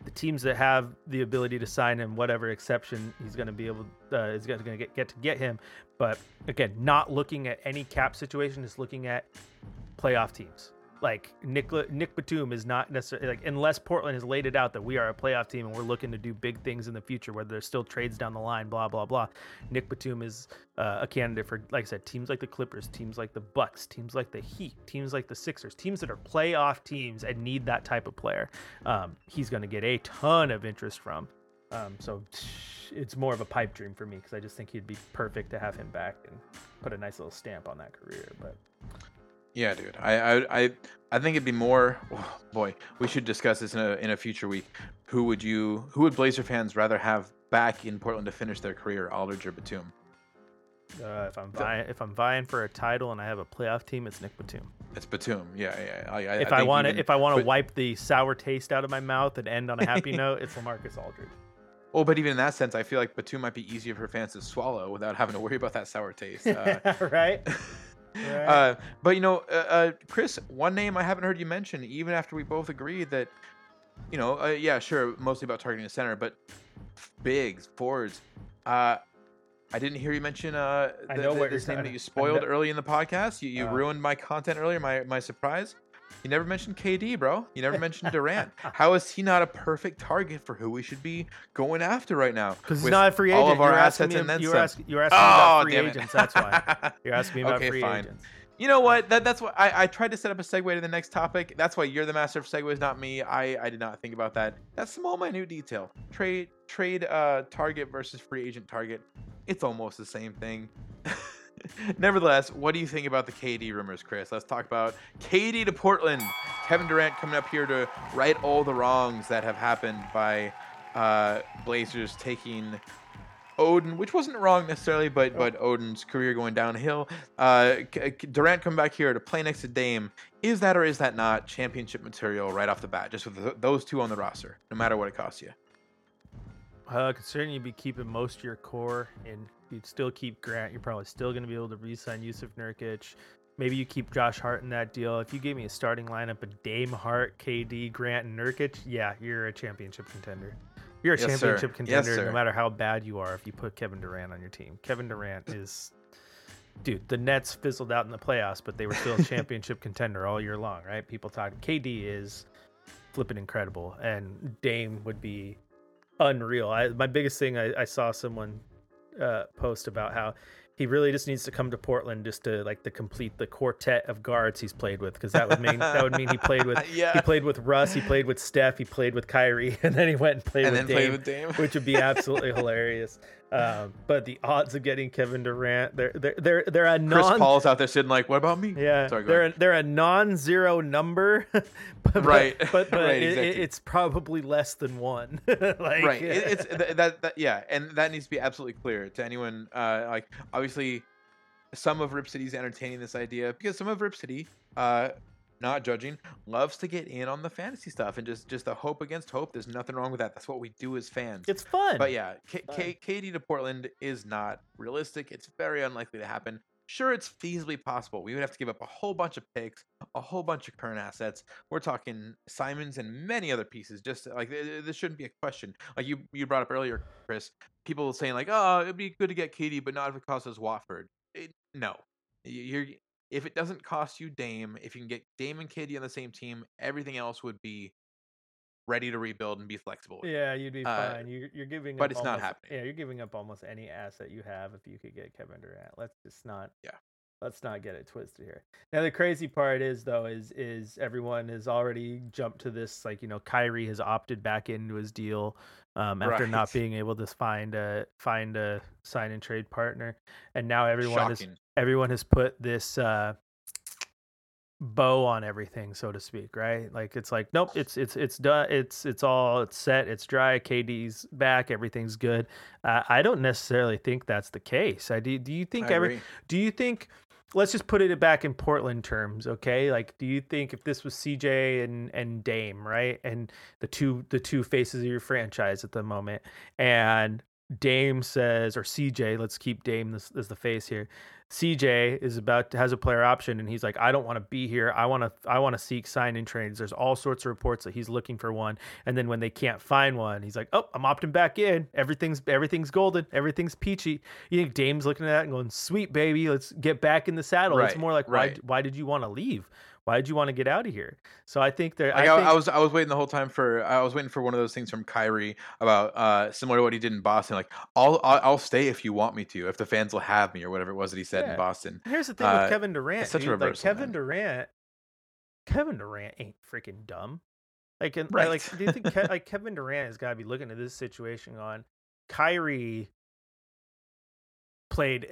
the teams that have the ability to sign him, whatever exception he's going to be able, uh, is going to get, get to get him. But again, not looking at any cap situation, just looking at playoff teams. Like Nick Nick Batum is not necessarily like unless Portland has laid it out that we are a playoff team and we're looking to do big things in the future, whether there's still trades down the line, blah blah blah. Nick Batum is uh, a candidate for, like I said, teams like the Clippers, teams like the Bucks, teams like the Heat, teams like the Sixers, teams that are playoff teams and need that type of player. Um, he's going to get a ton of interest from. Um, so it's more of a pipe dream for me because I just think he'd be perfect to have him back and put a nice little stamp on that career. But
Yeah, dude. I I I, I think it'd be more. Oh, boy, we should discuss this in a in a future week. Who would you? Who would Blazer fans rather have back in Portland to finish their career, Aldridge or Batum?
uh, if I'm vying, if I'm vying for a title and I have a playoff team, it's Nick Batum.
It's Batum. Yeah, yeah. I, I,
if I,
think
want to,
even-
if I want to wipe the sour taste out of my mouth and end on a happy note, it's Lamarcus Aldridge.
Well, but even in that sense, I feel like Batum might be easier for fans to swallow without having to worry about that sour taste. Uh,
right?
Uh, but you know, uh, uh, Chris, one name I haven't heard you mention, even after we both agreed that, you know, uh, yeah, sure, mostly about targeting the center, but bigs, forwards. Uh, I didn't hear you mention uh,
I
the,
know
the- this name that you spoiled early in the podcast. You, you
Uh.
ruined my content earlier, my my surprise. You never mentioned KD, bro. You never mentioned Durant. How is he not a perfect target for who we should be going after right now?
Because he's not a free agent.
all of our
you were asking
assets and then
you were
some.
asking, you were asking me about
Oh,
free agents. That's why. You're asking me about
Okay,
free
fine.
agents.
You know what? That that's what I, I tried to set up a segue to the next topic. That's why you're the master of segues, not me. I, I did not think about that. That small minute detail. Trade trade uh target versus free agent target. It's almost the same thing. Nevertheless, what do you think about the KD rumors, Chris? Let's talk about KD to Portland. Kevin Durant coming up here to right all the wrongs that have happened by uh, Blazers taking Oden, which wasn't wrong necessarily, but but Oden's career going downhill. Uh, K- Durant come back here to play next to Dame. Is that or is that not championship material right off the bat? Just with those two on the roster, no matter what it costs you.
Uh, considering you'd be keeping most of your core and you'd still keep Grant, you're probably still going to be able to re-sign Jusuf Nurkic. Maybe you keep Josh Hart in that deal. If you gave me a starting lineup of Dame, Hart, KD, Grant, and Nurkic, yeah, you're a championship contender. You're a
Yes,
championship
Yes,
contender
sir.
no matter how bad you are if you put Kevin Durant on your team. Kevin Durant is dude, the Nets fizzled out in the playoffs, but they were still a championship contender all year long, right? People talk KD is flipping incredible and Dame would be unreal. I, my biggest thing I, I saw someone uh, post about how he really just needs to come to Portland just to like to complete the quartet of guards he's played with because that would mean that would mean he played with
Yeah.
he played with Russ, he played with Steph, he played with Kyrie, and then he went and played
and
with
then
Dame,
play with Dame.
which would be absolutely hilarious. Um, but the odds of getting Kevin Durant, they're they're they're they're a
Chris Paul's out there sitting like, "What about me?"
yeah,
Sorry,
they're
ahead.
a, they're a non-zero number, but,
Right,
But but
right,
it- it-
exactly.
it's probably less than one. like,
right it, it's th- that, that yeah and that needs to be absolutely clear to anyone uh like obviously some of rip city's entertaining this idea because some of rip city uh not judging loves to get in on the fantasy stuff and just just a hope against hope there's nothing wrong with that that's what we do as fans
it's fun.
but yeah K-
fun.
K- KD to Portland is not realistic it's very unlikely to happen Sure, it's feasibly possible. We would have to give up a whole bunch of picks, a whole bunch of current assets. We're talking Simons and many other pieces. Just like th- th- this shouldn't be a question. Like you, you brought up earlier, Chris. People saying like, "Oh, it'd be good to get KD, but not if it costs us Watford." It, no, you're if it doesn't cost you Dame, if you can get Dame and KD on the same team, everything else would be ready to rebuild and be flexible.
yeah, you'd be
uh,
fine. You, you're giving,
but
up
it's not
almost-
happening.
Yeah, you're giving up almost any asset you have if you could get Kevin Durant. Let's just not.
Yeah.
Let's not get it twisted here. Now the crazy part is though is is everyone has already jumped to this like you know Kyrie has opted back into his deal um, after not being able to find a find a sign and trade partner, and now everyone is
Shocking.
Everyone has put this uh bow on everything so to speak right? Like it's like nope it's it's it's done it's it's all it's set it's dry kd's back everything's good. Uh, i don't necessarily think that's the case. I do do you think
I
every
agree.
do you think let's just put it back in portland terms okay? Like do you think if this was cj and and dame right? And the two the two faces of your franchise at the moment and dame says or cj let's keep dame this as the face here CJ is about to, has a player option and he's like I don't want to be here. I want to I want to seek sign in trades. There's all sorts of reports that he's looking for one and then when they can't find one, he's like, "Oh, I'm opting back in. Everything's everything's golden. Everything's peachy." You think Dame's looking at that and going, "Sweet baby, let's get back in the saddle." It's more like,
right.
"Why why did you want to leave? Why did you want to get out of here?" So I think there
Like,
I
I,
think
I was I was waiting the whole time for I was waiting for one of those things from Kyrie about uh similar to what he did in Boston. Like I'll I'll, I'll stay if you want me to, if the fans will have me or whatever it was that he said
Yeah.
in Boston.
Here's the thing
Uh,
with Kevin Durant.
such a
dude, like
reversal,
Kevin
man.
Durant, Kevin Durant ain't freaking dumb. Like, and,
Right.
like, do you think Ke- like Kevin Durant has got to be looking at this situation on Kyrie played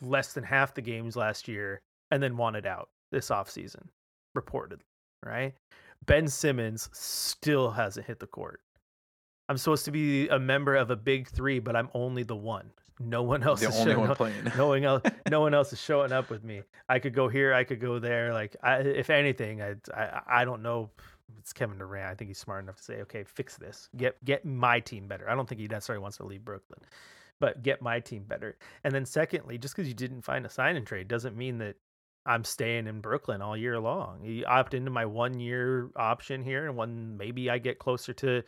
less than half the games last year and then wanted out this offseason, reportedly, right? Ben Simmons still hasn't hit the court. I'm supposed to be a member of a big three, but I'm only the one. No one else
The
is
only
showing
one
up
playing.
no one else no one else is showing up with me i could go here i could go there like I, if anything I, I i don't know if it's kevin durant i think he's smart enough to say okay fix this get get my team better i don't think he necessarily wants to leave brooklyn but get my team better and then secondly just because you didn't find a sign and trade doesn't mean that i'm staying in brooklyn all year long. You opt into my one year option here and one maybe i get closer to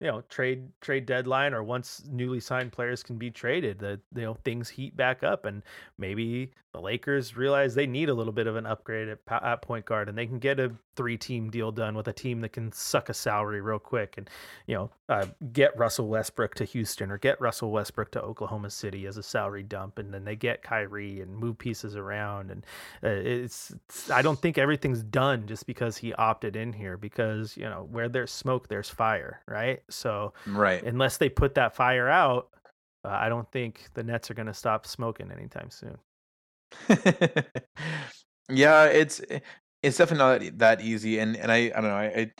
you know trade trade deadline or once newly signed players can be traded that you know things heat back up and maybe the Lakers realize they need a little bit of an upgrade at, at point guard and they can get a three team deal done with a team that can suck a salary real quick and you know uh, get Russell Westbrook to Houston or get Russell Westbrook to Oklahoma City as a salary dump and then they get Kyrie and move pieces around and uh, it's, it's I don't think everything's done just because he opted in here because you know where there's smoke there's fire right so
Right.
unless they put that fire out uh, I don't think the Nets are going to stop smoking anytime soon.
yeah, it's eh, it's definitely not that easy, and and I I don't know I. I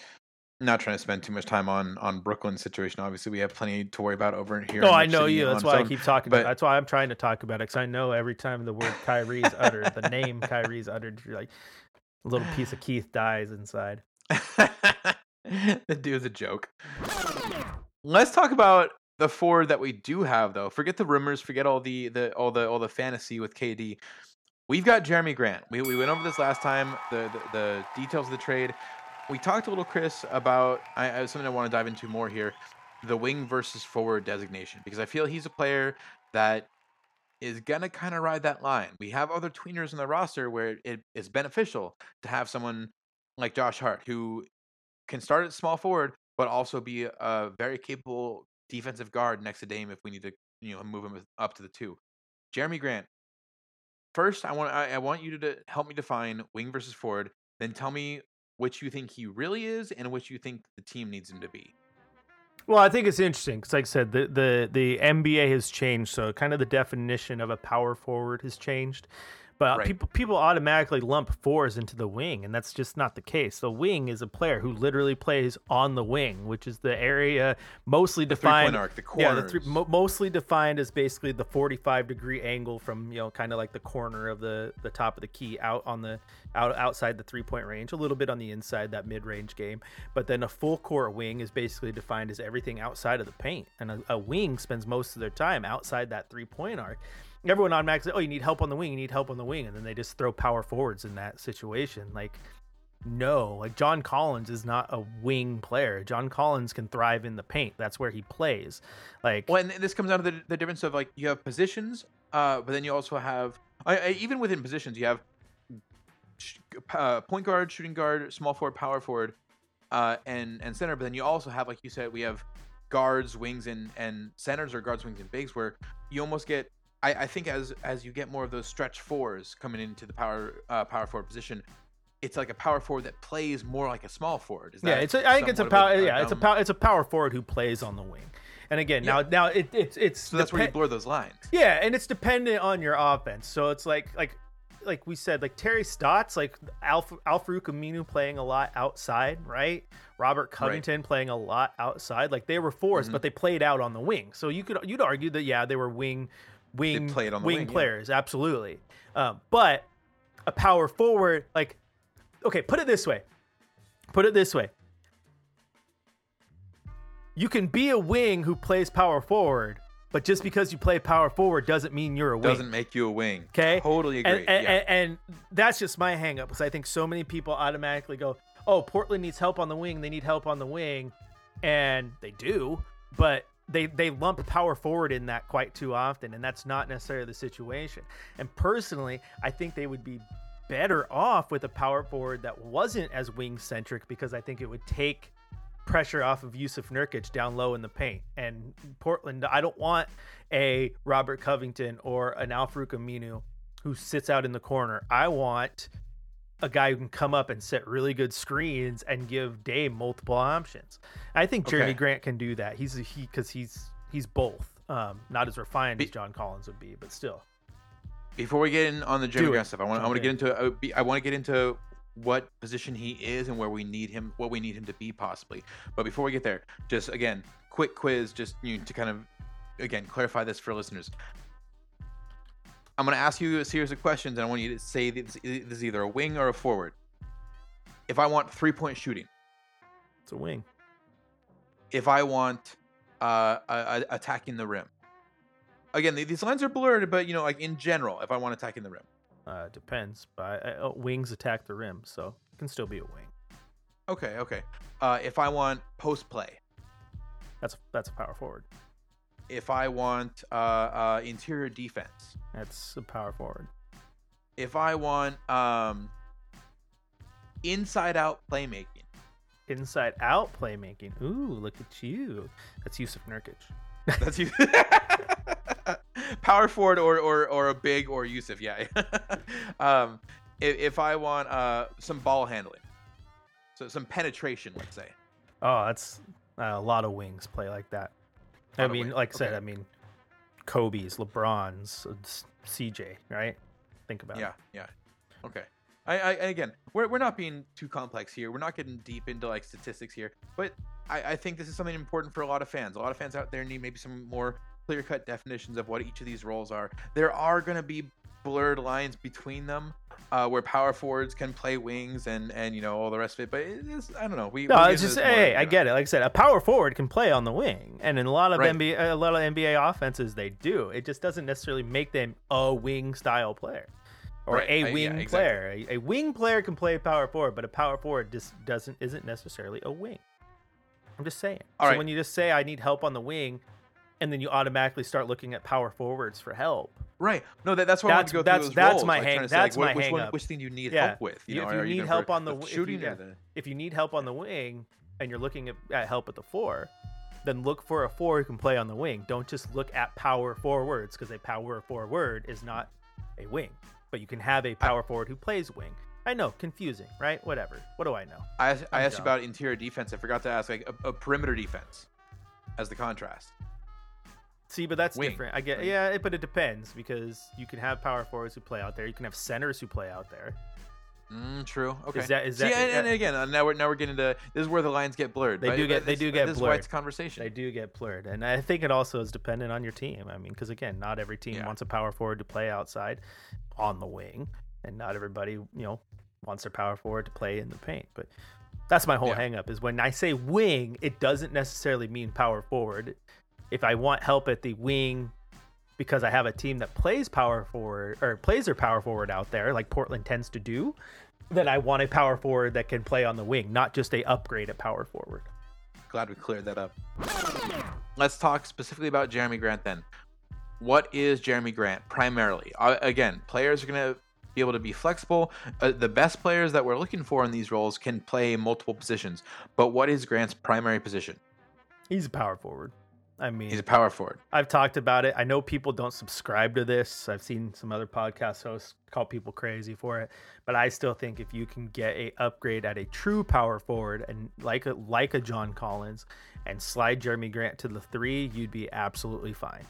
not trying to spend too much time on on Brooklyn's situation. Obviously, we have plenty to worry about over here.
No, I know you. That's why I keep talking.
but-
that's why I'm trying to talk about it because I know every time the word Kyrie is uttered, the name Kyrie is uttered, you're like a little piece of Keith dies inside.
the dude's a joke. Let's talk about the forward that we do have, though. Forget the rumors. Forget all the the all the all the fantasy with KD. We've got Jerami Grant. We, we went over this last time. The, the the details of the trade. We talked a little, Chris, about I, I something I want to dive into more here. The wing versus forward designation because I feel he's a player that is gonna kind of ride that line. We have other tweeners in the roster where it is beneficial to have someone like Josh Hart who can start at small forward, but also be a very capable defensive guard next to Dame if we need to, you know, move him up to the two. Jerami Grant. First, I want I, I want you to help me define wing versus forward. Then tell me which you think he really is and which you think the team needs him to be.
Well, I think it's interesting because, like I said, the, the the NBA has changed, so kind of the definition of a power forward has changed. But
Right.
people people automatically lump fours into the wing, and that's just not the case. The wing is a player who literally plays on the wing, which is the area mostly
The
defined.
arc, the
yeah, the three, mo- mostly defined as basically the 45 degree angle from you know kind of like the corner of the the top of the key out on the out outside the three point range, a little bit on the inside that mid range game. But then a full court wing is basically defined as everything outside of the paint, and a, a wing spends most of their time outside that three point arc. Everyone automatically, says, oh, you need help on the wing, you need help on the wing, and then they just throw power forwards in that situation. Like, no, like John Collins is not a wing player. John Collins can thrive in the paint. That's where he plays. Like,
Well, and this comes down to the, the difference of like you have positions, uh, but then you also have I, I, even within positions you have uh, point guard, shooting guard, small forward, power forward, uh, and and center. But then you also have, like you said, we have guards, wings, and and centers or guards, wings, and bigs, where you almost get. I, I think as as you get more of those stretch fours coming into the power uh, power forward position, it's like a power forward that plays more like a small forward. Is
yeah, it's a, I think it's a power. yeah, it's a power. It's a power forward who plays on the wing. And again,
Yeah.
now now it, it's it's
So that's where you blur those lines.
Yeah, and it's dependent on your offense. So it's like like like we said, like Terry Stotts, like Alf Al-Farouq Aminu playing a lot outside, right? Robert Covington playing a lot outside. Like they were 4s
Mhm.
but they played out on the wing. So you could you'd argue that yeah, they were wing wing
played on the
wing,
wing, yeah.
players, absolutely. Um, but a power forward, like okay, put it this way. Put it this way. You can be a wing who plays power forward, but just because you play power forward doesn't mean you're a wing.
Doesn't make you a wing.
Okay.
Totally agree.
And, and,
yeah.
and, and that's just my hang up because I think so many people automatically go, oh, Portland needs help on the wing. They need help on the wing. And they do, but they, they lump power forward in that quite too often. And that's not necessarily the situation. And personally, I think they would be better off with a power forward that wasn't as wing centric because I think it would take pressure off of Jusuf Nurkic down low in the paint. And Portland, I don't want a Robert Covington or an Al-Farouq Aminu who sits out in the corner. I want a guy who can come up and set really good screens and give Dame multiple options. I think Jerami
Okay.
Grant can do that. He's a, he because he's he's both. Um, not as refined
Be-
as John Collins would be, but still.
Before we get in on the
Jerami
Grant stuff, I want I want to get into uh, I want to get into what position he is and where we need him, what we need him to be possibly. But before we get there, just again, quick quiz, just you know, to kind of again clarify this for listeners. I'm going to ask you a series of questions, and I want you to say this, this is either a wing or a forward. If I want three point shooting,
It's a wing.
if I want uh, attacking the rim. Again, these lines are blurred, but you know, like in general, if I want attacking the rim.
Uh, depends, but I, I, oh, wings attack the rim, so it can still be a wing.
Okay, okay. Uh, if I want post play,
That's that's a power forward.
If I want uh, uh, interior defense,
That's a power forward.
if I want um, inside out playmaking,
Inside out playmaking. Ooh, look at you. That's Jusuf Nurkic.
that's you. Power forward or, or or a big or Jusuf, yeah. um, if, if I want uh, some ball handling, so some penetration, let's say.
Oh, that's uh, a lot of wings play like that. I mean, like I said. I mean, Kobe's, LeBron's, CJ, right? Think about
Yeah,
it.
yeah. Yeah. Okay. I, I again, we're, we're not being too complex here. We're not getting deep into like statistics here, but I, I think this is something important for a lot of fans. A lot of fans out there need maybe some more clear cut definitions of what each of these roles are. There are going to be blurred lines between them, uh, where power forwards can play wings and and you know all the rest of it. But it is, I don't know. We
No, it's just
more,
hey,
you
I get it. Like I said, a power forward can play on the wing, and in a lot of
Right.
NBA, a lot of NBA offenses, they do. It just doesn't necessarily make them a wing style player or
Right,
a
I- yeah,
wing
exactly.
player. A, a wing player can play power forward, but a power forward just doesn't isn't necessarily a wing. I'm just saying.
All
so
right.
when you just say I need help on the wing, and then you automatically start looking at power forwards for help.
Right. No, that, that's why I want
That's-
to go
that's-
those
that's
roles,
my
like,
hang-
trying to say, like,
that's
what-
my
which one,
hang-up.
which thing you need
Yeah.
help with. You
You-
know,
if you need
gonna
help on the w- if you-
shooting
yeah.
the
if you need help on the wing and you're looking at, at help at the four, then look for a four who can play on the wing. Don't just look at power forwards because a power forward is not a wing, but you can have a power forward who plays wing. I know, confusing, right? Whatever. What do I know?
I asked, I asked you
dumb.
about interior defense. I forgot to ask like a, a perimeter defense as the contrast.
See, but that's
Wing.
different. I get, yeah, it, but it depends because you can have power forwards who play out there. You can have centers who play out there.
Mm, true. Okay.
that- is
See,
that-
and, and
uh,
again, uh, now we're now we're getting to this is where the lines get blurred.
They
but-
do get-
but
they do
but
get
This is why
blurred.
it's conversation.
They do get blurred, and I think it also is dependent on your team. I mean, because again, not every team
Yeah.
wants a power forward to play outside on the wing, and not everybody, you know, wants their power forward to play in the paint. But that's my whole
Yeah.
hang up is when I say wing, it doesn't necessarily mean power forward. If I want help at the wing because I have a team that plays power forward or plays their power forward out there, like Portland tends to do, then I want a power forward that can play on the wing, not just a upgrade at power forward.
Glad we cleared that up. Let's talk specifically about Jerami Grant then. What is Jerami Grant primarily? Uh, again, players are going to be able to be flexible. Uh, the best players that we're looking for in these roles can play multiple positions. But what is Grant's primary position?
He's a power forward. I mean,
He's a power forward.
I've talked about it. I know people don't subscribe to this. I've seen some other podcast hosts call people crazy for it, but I still think if you can get a upgrade at a true power forward and like a like a John Collins and slide Jerami Grant to the 3, you'd be absolutely fine.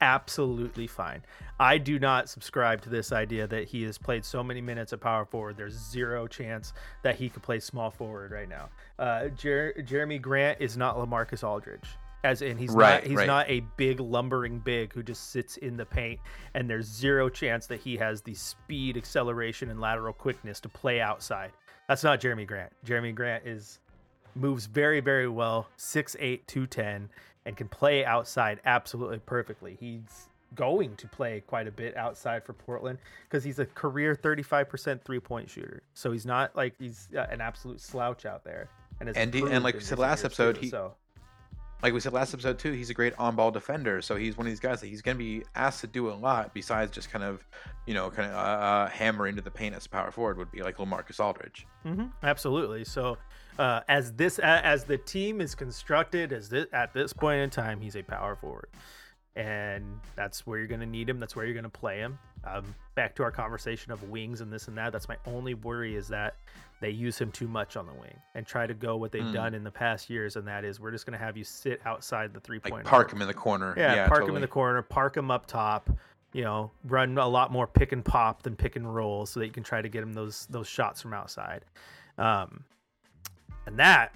Absolutely fine. I do not subscribe to this idea that he has played so many minutes at power forward. There's zero chance that he could play small forward right now. Uh, Jer- Jerami Grant is not Lamarcus Aldridge as in he's
Right,
not he's
right.
not a big lumbering big who just sits in the paint and there's zero chance that he has the speed acceleration and lateral quickness to play outside. That's not jerami grant. Jerami grant is moves very very well 6'8 210 and can play outside absolutely perfectly. He's going to play quite a bit outside for portland because he's a career 35% three-point shooter. So he's not like he's uh, an absolute slouch out there and,
And he- and like we said last episode,
too,
he-
so
like we said last episode too, he's a great on-ball defender. So he's one of these guys that he's going to be asked to do a lot besides just kind of, you know, kind of uh, uh, hammer into the paint as a power forward would be like Lamarcus Aldridge.
hmm absolutely. So, uh, as this as the team is constructed, as this, at this point in time, he's a power forward, and that's where you're going to need him. That's where you're going to play him. Um, back to our conversation of wings and this and that. That's my only worry is that they use him too much on the wing and try to go what they've
Mm.
done in the past years, and that is we're just going to have you sit outside the three
Like
point
park him in the corner.
yeah, park him in the corner, park him up top. You know, run a lot more pick and pop than pick and roll, so that you can try to get him those those shots from outside. Um, and that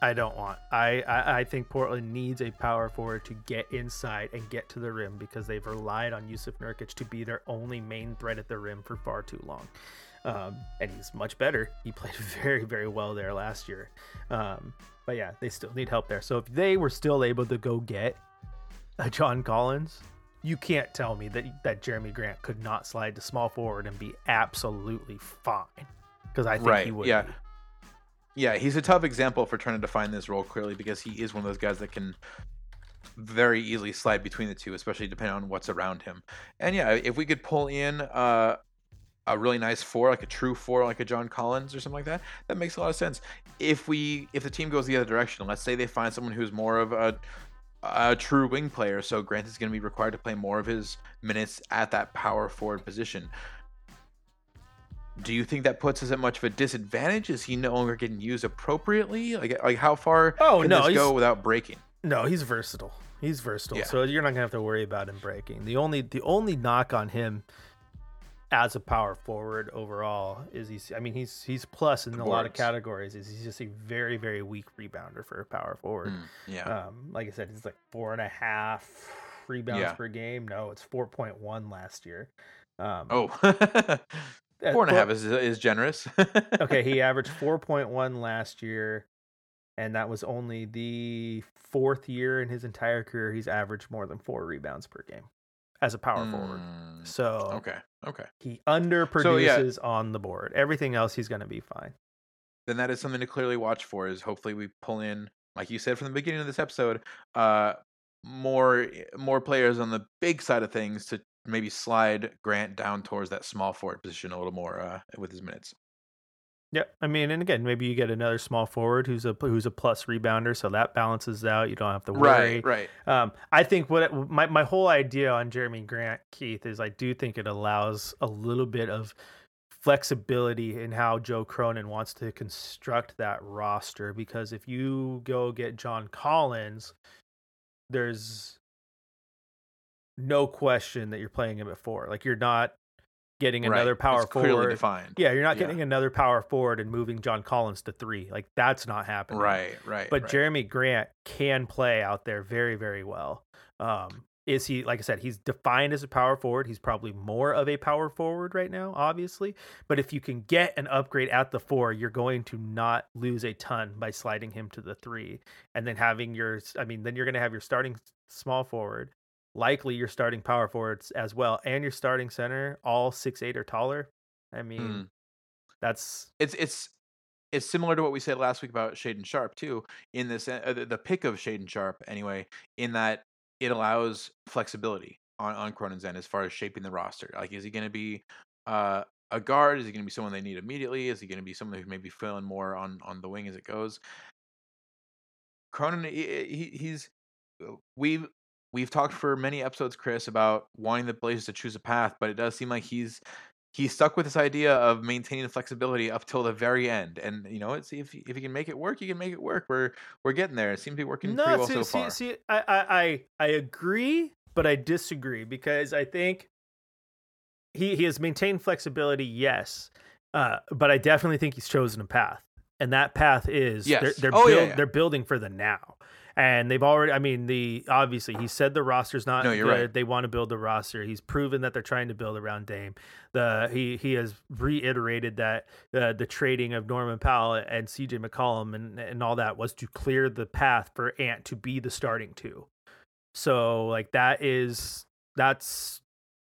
I don't want. I, I I think Portland needs a power forward to get inside and get to the rim because they've relied on Jusuf Nurkic to be their only main threat at the rim for far too long. Um, and he's much better. He played very, very well there last year. Um, but yeah, they still need help there. So if they were still able to go get a John Collins, you can't tell me that that Jerami Grant could not slide to small forward and be absolutely fine. Because I think he would.
yeah.
be.
Yeah, he's a tough example for trying to define this role clearly because he is one of those guys that can very easily slide between the two, especially depending on what's around him. And yeah, if we could pull in uh, a really nice four, like a true four, like a John Collins or something like that, that makes a lot of sense. If we if the team goes the other direction, let's say they find someone who's more of a a true wing player, so Grant is going to be required to play more of his minutes at that power forward position. Do you think that puts us at much of a disadvantage? Is he no longer getting used appropriately? Like, like how far
Oh,
can
no,
this go without breaking?
No, he's versatile. He's versatile,
Yeah.
so you're not gonna have to worry about him breaking. The only the only knock on him as a power forward overall is he's I mean he's he's plus in a lot of categories. Is he's just a very very weak rebounder for a power forward.
Mm, yeah.
Um, like I said, it's like four and a half rebounds
Yeah.
per game. No, it's four point one last year. Um,
oh, four and a
four-
half is is generous.
okay, he averaged 4.1 last year, and that was only the fourth year in his entire career he's averaged more than four rebounds per game as a power forward.
Mm,
So
Okay. Okay.
he underproduces
yeah.
on the board. Everything else, he's going to be fine.
then that is something to clearly watch for is hopefully we pull in like you said from the beginning of this episode uh more more players on the big side of things to maybe slide grant down towards that small forward position a little more uh with his minutes
Yeah, I mean, and again, maybe you get another small forward who's a who's a plus rebounder, so that balances out. You don't have to worry.
right right
Um, I think what it, my my whole idea on Jerami Grant, Keith, is I do think it allows a little bit of flexibility in how Joe Cronin wants to construct that roster. Because if you go get John Collins, there's no question that you're playing him at four. Like you're not getting
right.
another power
it's
forward.
defined
Yeah, you're not
Yeah.
getting another power forward and moving John Collins to three. Like that's not happening.
right right
But
right.
Jerami Grant can play out there very, very well. Um, is he, like I said, he's defined as a power forward. He's probably more of a power forward right now, obviously. But if you can get an upgrade at the four, you're going to not lose a ton by sliding him to the three. And then having your, I mean, then you're going to have your starting small forward, likely your starting power forwards as well, and your starting center, all six, eight or taller. I mean,
Mm.
that's
it's it's it's similar to what we said last week about Shaedon Sharpe too. In this, uh, the, pick of Shaedon Sharpe, anyway, in that it allows flexibility on on Cronin's end as far as shaping the roster. Like, is he going to be uh, a guard? Is he going to be someone they need immediately? Is he going to be someone who maybe filling more on on the wing as it goes? Cronin, he, he, he's we've we've talked for many episodes, Chris, about wanting the Blazers to choose a path, but it does seem like he's he's stuck with this idea of maintaining the flexibility up till the very end. And you know, it's if if you can make it work, you can make it work. We're we're getting there. It seems to be working pretty well
see,
so
see,
far.
see, I, I, I, I agree, but I disagree because I think he he has maintained flexibility, yes, uh, but I definitely think he's chosen a path, and that path is they're they're,
Oh, yeah, yeah.
they're building for the now. And they've already, I mean, the obviously he said the roster's not
No,
good.
you're right.
They want to build the roster. He's proven that they're trying to build around Dame. The he he has reiterated that uh, the trading of Norman Powell and CJ McCollum and and all that was to clear the path for Ant to be the starting two. So like that is that's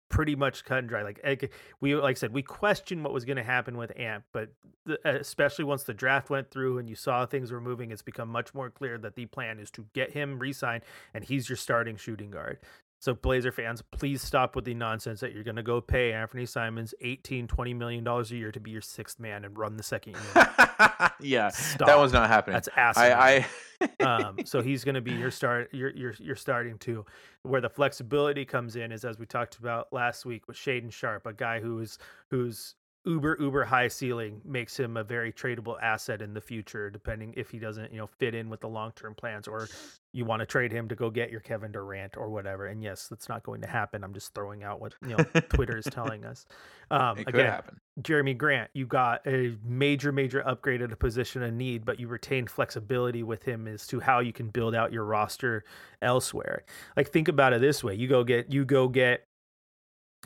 pretty much cut and dry. Like we like I said, we questioned what was going to happen with Ant, but the, especially once the draft went through and you saw things were moving, it's become much more clear that the plan is to get him re-signed and he's your starting shooting guard. So Blazer fans, please stop with the nonsense that you're going to go pay Anthony Simons 18, 20 million dollars a year to be your sixth man and run the second unit.
yeah,
Stop.
that was not happening.
That's asinine.
I, I
um, so he's going to be your start. Your your your starting two. Where the flexibility comes in is as we talked about last week with Shaedon Sharpe, a guy who is who's uber uber high ceiling makes him a very tradable asset in the future, depending if he doesn't you know fit in with the long term plans or you want to trade him to go get your Kevin Durant or whatever. And yes, that's not going to happen. I'm just throwing out what you know Twitter is telling us. Um,
it could
again,
happen.
Jerami Grant, you got a major, major upgrade at a position of need, but you retained flexibility with him as to how you can build out your roster elsewhere. Like think about it this way: you go get you go get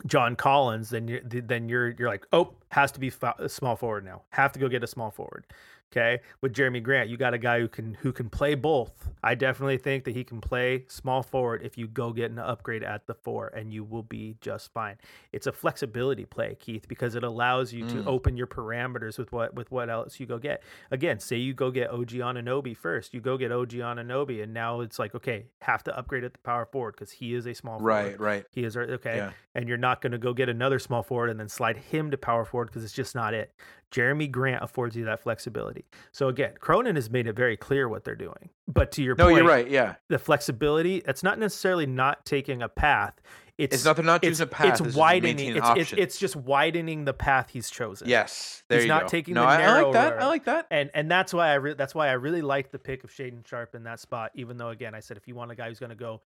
John Collins, then you're then you're you're like, oh, has to be fo- a small forward now. Have to go get a small forward. Okay, with Jerami Grant, you got a guy who can who can play both. I definitely think that he can play small forward if you go get an upgrade at the four, and you will be just fine. It's a flexibility play, Keith, because it allows you
Mm.
to open your parameters with what with what else you go get. Again, say you go get OG Anunoby first, you go get OG Anunoby, and now it's like okay, have to upgrade at the power forward because he is a small forward.
Right, right.
He is okay,
Yeah.
and you're not going to go get another small forward and then slide him to power forward because it's just not it. Jerami Grant affords you that flexibility. So again, Cronin has made it very clear what they're doing. But to your
No,
point,
you're right. Yeah,
the flexibility, it's not necessarily not taking a path. It's,
it's not they're not choosing a path.
it's widening. It's, it's it's just widening the path he's chosen.
yes. There
He's
you
not
go.
taking
no,
the
I, I like that.
narrower-
I like that.
and and that's why I re- that's why I really like the pick of Shaedon Sharpe in that spot. Even though again, I said if you want a guy who's going to go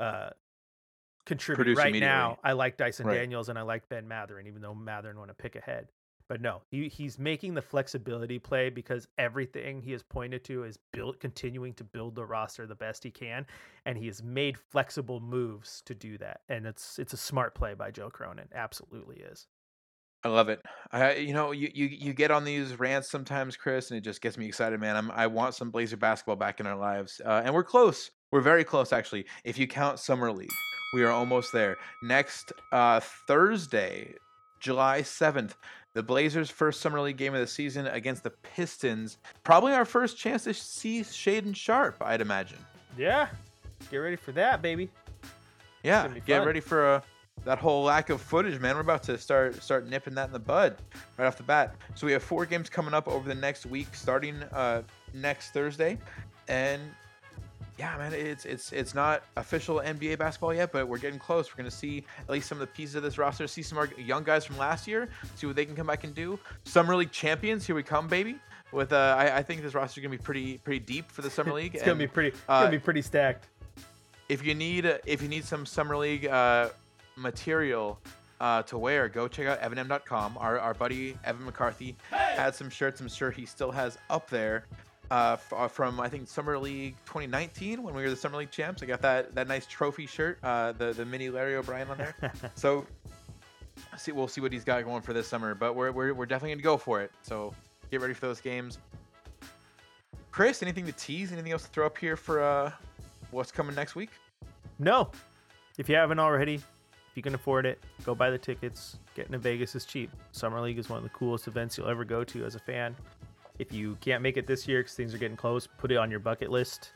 uh, contribute
Produce
right now, I like Dyson
Right.
Daniels and I like Ben Mathurin, even though Mathurin want to pick ahead. But no, he, he's making the flexibility play because everything he has pointed to is built, continuing to build the roster the best he can, and he has made flexible moves to do that. And it's it's a smart play by Joe Cronin, absolutely is.
I love it. I, you know, you, you you get on these rants sometimes, Chris, and it just gets me excited, man. I'm, I want some Blazer basketball back in our lives, uh, and we're close. We're very close, actually. If you count summer league, we are almost there. Next uh, Thursday, July seventh, the Blazers' first summer league game of the season against the Pistons. Probably our first chance to see Shaedon Sharpe, I'd imagine.
Yeah, get ready for that, baby.
Yeah, get ready for uh, that whole lack of footage, man. We're about to start start nipping that in the bud right off the bat. So we have four games coming up over the next week, starting uh, next Thursday, and yeah, man, it's it's it's not official NBA basketball yet, but we're getting close. We're gonna see at least some of the pieces of this roster, see some of our young guys from last year, see what they can come back and do. Summer League champions, here we come, baby. With uh, I, I think this roster is gonna be pretty pretty deep for the summer league.
It's gonna be pretty. It's
uh,
gonna be pretty stacked.
if you need uh, if you need some summer league uh, material uh, to wear, go check out evanm.com. Our our buddy Evan McCarthy had some shirts. I'm sure he still has up there uh, uh, from I think summer league 2019 when we were the summer league champs. I got that that nice trophy shirt, uh, the the mini Larry O'Brien on there. so see we'll see what he's got going for this summer, but we're we're, we're definitely gonna go for it. So get ready for those games. Chris, anything to tease? Anything else to throw up here for uh, what's coming next week?
No, if you haven't already, if you can afford it, go buy the tickets. Getting to Vegas is cheap. Summer League is one of the coolest events you'll ever go to as a fan. If you can't make it this year because things are getting close, put it on your bucket list.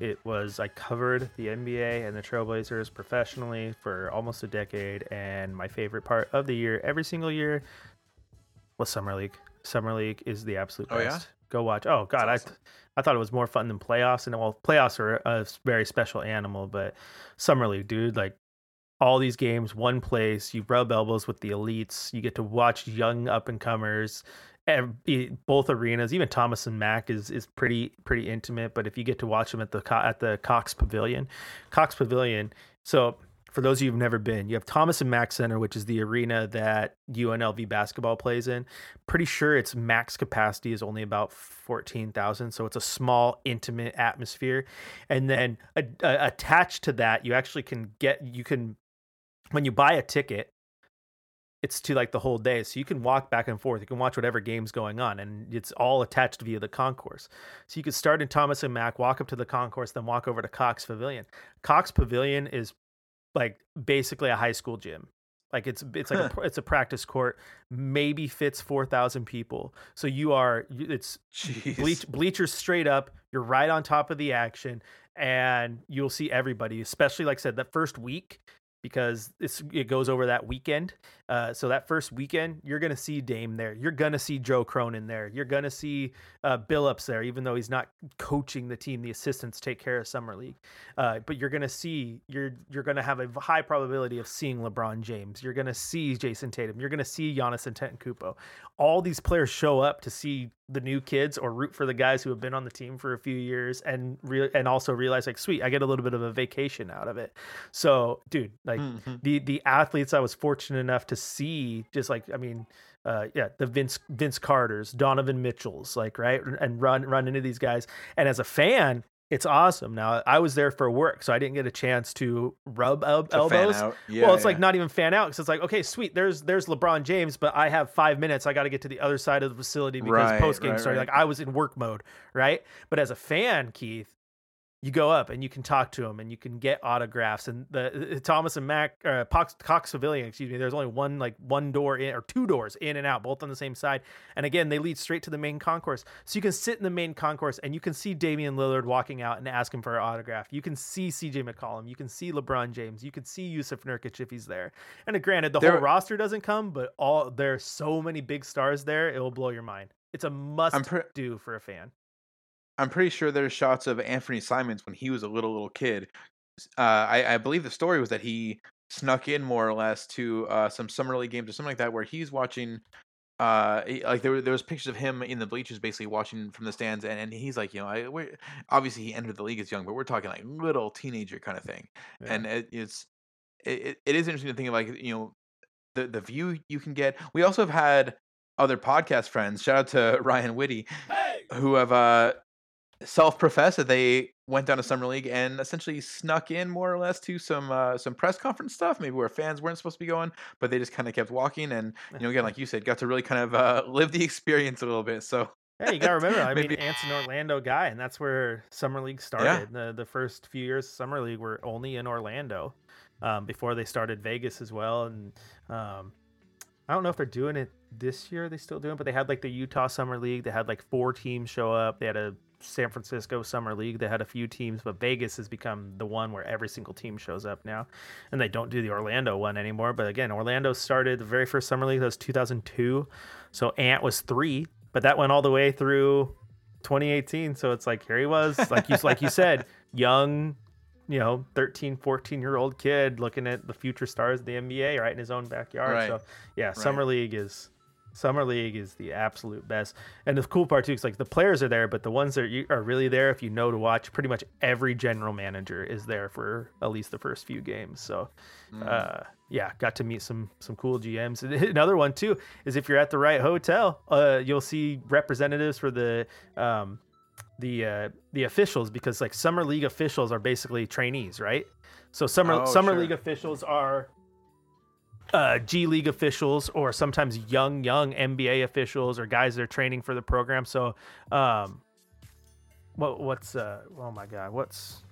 It was I covered the NBA and the Trailblazers professionally for almost a decade, and my favorite part of the year, every single year, was Summer League. Summer League is the absolute
Oh,
best.
yeah?
Go watch. Oh God,
That's
I I thought it was more fun than playoffs, and well, playoffs are a very special animal, but Summer League, dude, like all these games, one place, you rub elbows with the elites, you get to watch young up and comers. Both arenas, even Thomas and Mack is is pretty pretty intimate. But if you get to watch them at the at the Cox Pavilion, Cox Pavilion. So for those of you who've never been, you have Thomas and Mack Center, which is the arena that UNLV basketball plays in. Pretty sure its max capacity is only about 14,000. So it's a small, intimate atmosphere. And then attached to that, you actually can get, you can, when you buy a ticket, it's to like the whole day. So you can walk back and forth. You can watch whatever game's going on, and it's all attached via the concourse. So you could start in Thomas and Mack, walk up to the concourse, then walk over to Cox Pavilion. Cox Pavilion is like basically a high school gym. Like it's it's like a, it's a practice court. Maybe fits four thousand people. So you are it's bleach, bleachers straight up. You're right on top of the action, and you'll see everybody. Especially like I said, that first week because it goes over that weekend. Uh, so that first weekend, you're gonna see Dame there. You're gonna see Joe Cronin there. You're gonna see uh, Billups there, even though he's not coaching the team. The assistants take care of summer league. Uh, but you're gonna see you're you're gonna have a high probability of seeing LeBron James. You're gonna see Jayson Tatum. You're gonna see Giannis Antetokounmpo. All these players show up to see the new kids or root for the guys who have been on the team for a few years and re- and also realize like sweet I get a little bit of a vacation out of it. So dude, like
Mhm.
the the athletes I was fortunate enough to see just like I mean uh yeah the Vince Vince Carters, Donovan Mitchells like right and run run into these guys and as a fan It's awesome. Now I was there for work, so I didn't get a chance to rub el-
To
elbows.
Yeah,
well, it's like not even fan out because it's like, okay, sweet. There's there's LeBron James, but I have five minutes. I got to get to the other side of the facility because
Right,
post game
right,
started.
right.
Like I was in work mode, right? But as a fan, Keith, you go up and you can talk to them and you can get autographs. And the uh, Thomas and Mack uh, Cox, Cox Pavilion, excuse me. There's only one like one door in or two doors in and out, both on the same side. And again, they lead straight to the main concourse, so you can sit in the main concourse and you can see Damian Lillard walking out and ask him for an autograph. You can see C.J. McCollum. You can see LeBron James. You can see Jusuf Nurkic if he's there. And granted, the
There-
whole roster doesn't come, but all there are so many big stars there, it will blow your mind. It's a must
pre-
do for a fan.
I'm pretty sure there's shots of Anthony Simons when he was a little little kid. Uh, I, I believe the story was that he snuck in more or less to uh, some summer league games or something like that, where he's watching. Uh, he- like there were there was pictures of him in the bleachers, basically watching from the stands, and, and he's like, you know, I we're, obviously he entered the league as young, but we're talking like little teenager kind of thing,
Yeah.
and it, it's it, it- is interesting to think of like you know the the view you can get. We also have had other podcast friends. Shout out to Ryan Whitty, who have uh self-professed that they went down to summer league and essentially snuck in more or less to some uh, some press conference stuff maybe where fans weren't supposed to be going but they just kind of kept walking and you know again like you said got to really kind of uh, live the experience a little bit so
Yeah, you gotta remember. I mean, Ant's an Orlando guy, and that's where summer league started. The the first few years of summer league were only in Orlando, um, before they started Vegas as well. And um, I don't know if they're doing it this year. They still doing, it, but they had like the Utah summer league. They had like four teams show up. They had a San Francisco summer league. They had a few teams, but Vegas has become the one where every single team shows up now. And they don't do the Orlando one anymore. But again, Orlando started the very first summer league. That was 2002. So Ant was three, but that went all the way through 2018. So it's like here he was, like you like you said, young, you know, 13, 14 year old kid looking at the future stars of the NBA right in his own backyard.
Right.
So yeah, summer league is summer league is the absolute best. And the cool part too is like the players are there, but the ones that you are really there, if you know to watch, pretty much every general manager is there for at least the first few games. So uh, yeah, got to meet some some cool GMs. And Another one too is if you're at the right hotel, uh, you'll see representatives for the um, the uh, the officials because like summer league officials are basically trainees, right? So summer
Oh,
summer
sure.
league officials are uh, G League officials or sometimes young young NBA officials or guys that are training for the program. So um, what what's uh oh my god what's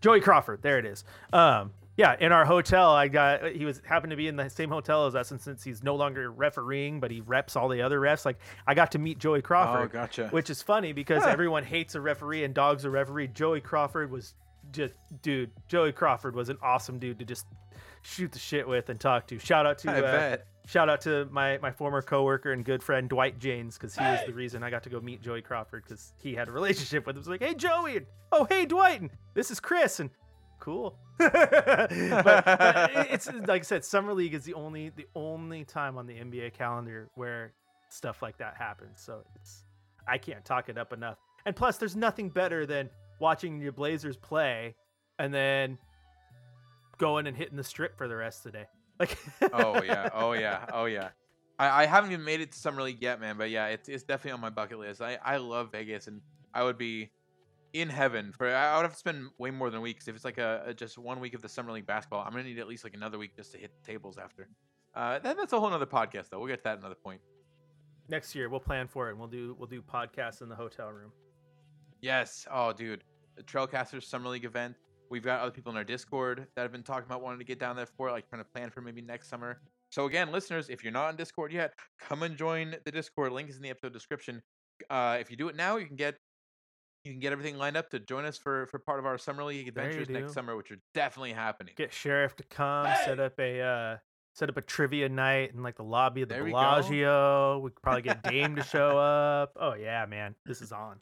Joey Crawford. There it is. Um, yeah, in our hotel, I got he was happened to be in the same hotel as us, and since he's no longer refereeing, but he reps all the other refs, like I got to meet Joey Crawford, oh
gotcha
which is funny because
Huh.
everyone hates a referee and dogs a referee. Joey Crawford was just dude. Joey Crawford was an awesome dude to just shoot the shit with and talk to. Shout out to
I
uh,
bet.
shout out to my my former coworker and good friend Dwight James because he was the reason I got to go meet Joey Crawford because he had a relationship with him. It was like, hey Joey, and, oh hey Dwight, and this is Chris, and cool. but, but it's like I said, summer league is the only the only time on the NBA calendar where stuff like that happens. So it's I can't talk it up enough. And plus, there's nothing better than watching your Blazers play and then going and hitting the strip for the rest of the day. Like,
oh yeah oh yeah oh yeah I, I haven't even made it to summer league yet man but yeah it's, it's definitely on my bucket list I, I love vegas and i would be in heaven for i would have to spend way more than a week 'cause if it's like a, a just one week of the summer league basketball i'm gonna need at least like another week just to hit the tables after uh that, that's a whole nother podcast though we'll get to that another point
next year we'll plan for it and we'll do we'll do podcasts in the hotel room.
Yes. Oh, dude. The Trailcasters Summer League event. We've got other people in our Discord that have been talking about wanting to get down there for it, like trying to plan for maybe next summer. So again, listeners, if you're not on Discord yet, come and join the Discord. Link is in the episode description. Uh, if you do it now, you can get you can get everything lined up to join us for for part of our summer league adventures next summer, which are definitely happening.
Get sheriff to come, set up a uh, set up a trivia night in like the lobby of the
There we.
Bellagio. We could probably get Dame to show up. Oh yeah, man, this is on.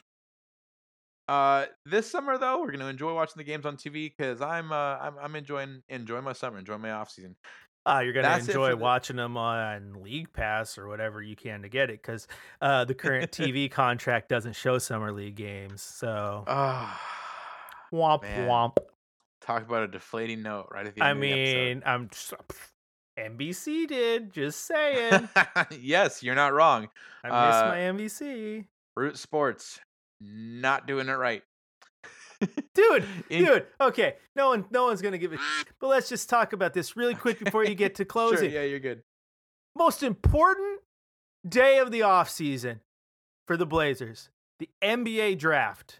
Uh, this summer though, we're gonna enjoy watching the games on TV because I'm uh I'm, I'm enjoying enjoying my summer, enjoying my off season.
Ah, you're gonna
That's
enjoy
the-
watching them on League Pass or whatever you can to get it, because uh, the current TV contract doesn't show summer league games. So
Ah,
womp
man.
womp.
talk about a deflating note right at the
I
end. of the
mean, I'm just, NBC did. Just saying.
yes, you're not wrong.
I miss
Uh,
my NBC.
Root Sports not doing it right.
dude,
In-
dude. Okay, no one, no one's gonna give a. shit, But let's just talk about this really quick before you get to
Sure,
closing.
yeah, you're good.
Most important day of the off season for the Blazers, the NBA draft.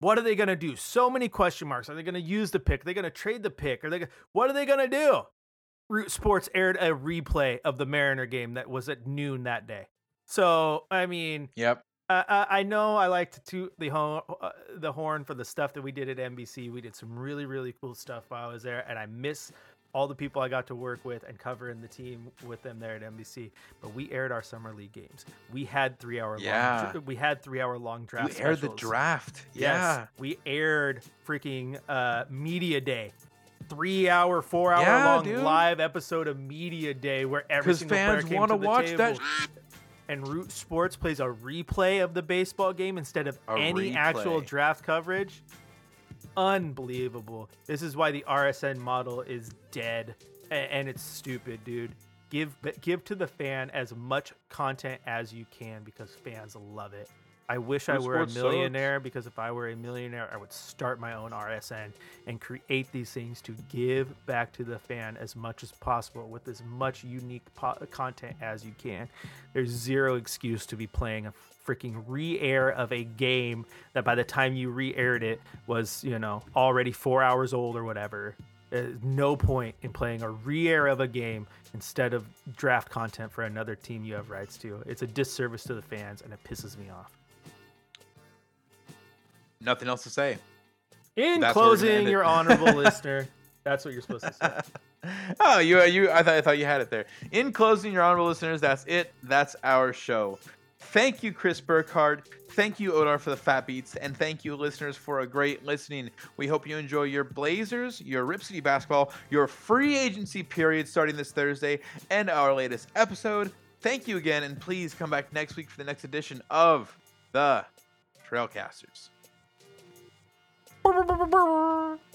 What are they gonna do? So many question marks. Are they gonna use the pick? Are they gonna trade the pick? Are they? Gonna, what are they gonna do? Root Sports aired a replay of the Mariner game that was at noon that day. So I mean,
Yep.
Uh, I know I like to toot the horn, uh, the horn for the stuff that we did at NBC. We did some really, really cool stuff while I was there, and I miss all the people I got to work with and cover in the team with them there at NBC. But we aired our summer league games. We had three hour
Yeah.
long. We had three hour long draft.
aired the
specials.
draft.
Yes,
Yeah.
we aired freaking uh, media day. Three hour, four hour
Yeah,
long
dude.
live episode of media day where every single
fans want
to
to watch
table
that.
And Root Sports plays a replay of the baseball game instead of
A
any actual draft coverage. Unbelievable. This is why the RSN model is dead and it's stupid, dude. Give give to the fan as much content as you can because fans love it. I wish I were a
Sports sucks.
millionaire because if I were a millionaire, I would start my own RSN and create these things to give back to the fan as much as possible with as much unique po- content as you can. There's zero excuse to be playing a freaking re-air of a game that by the time you re-aired it was, you know, already 4 hours old or whatever. There's no point in playing a re-air of a game instead of draft content for another team you have rights to. It's a disservice to the fans and it pisses me off.
Nothing else to say.
In
That's where we're gonna
closing, your honorable listener. That's what you're supposed to say.
oh, you, you. I thought, I thought you had it there. In closing, your honorable listeners, that's it. That's our show. Thank you, Chris Burkhardt. Thank you, Odar, for the fat beats, and thank you, listeners, for a great listening. We hope you enjoy your Blazers, your Rip City basketball, your free agency period starting this Thursday, and our latest episode. Thank you again, and please come back next week for the next edition of the Trailcasters. Bubur.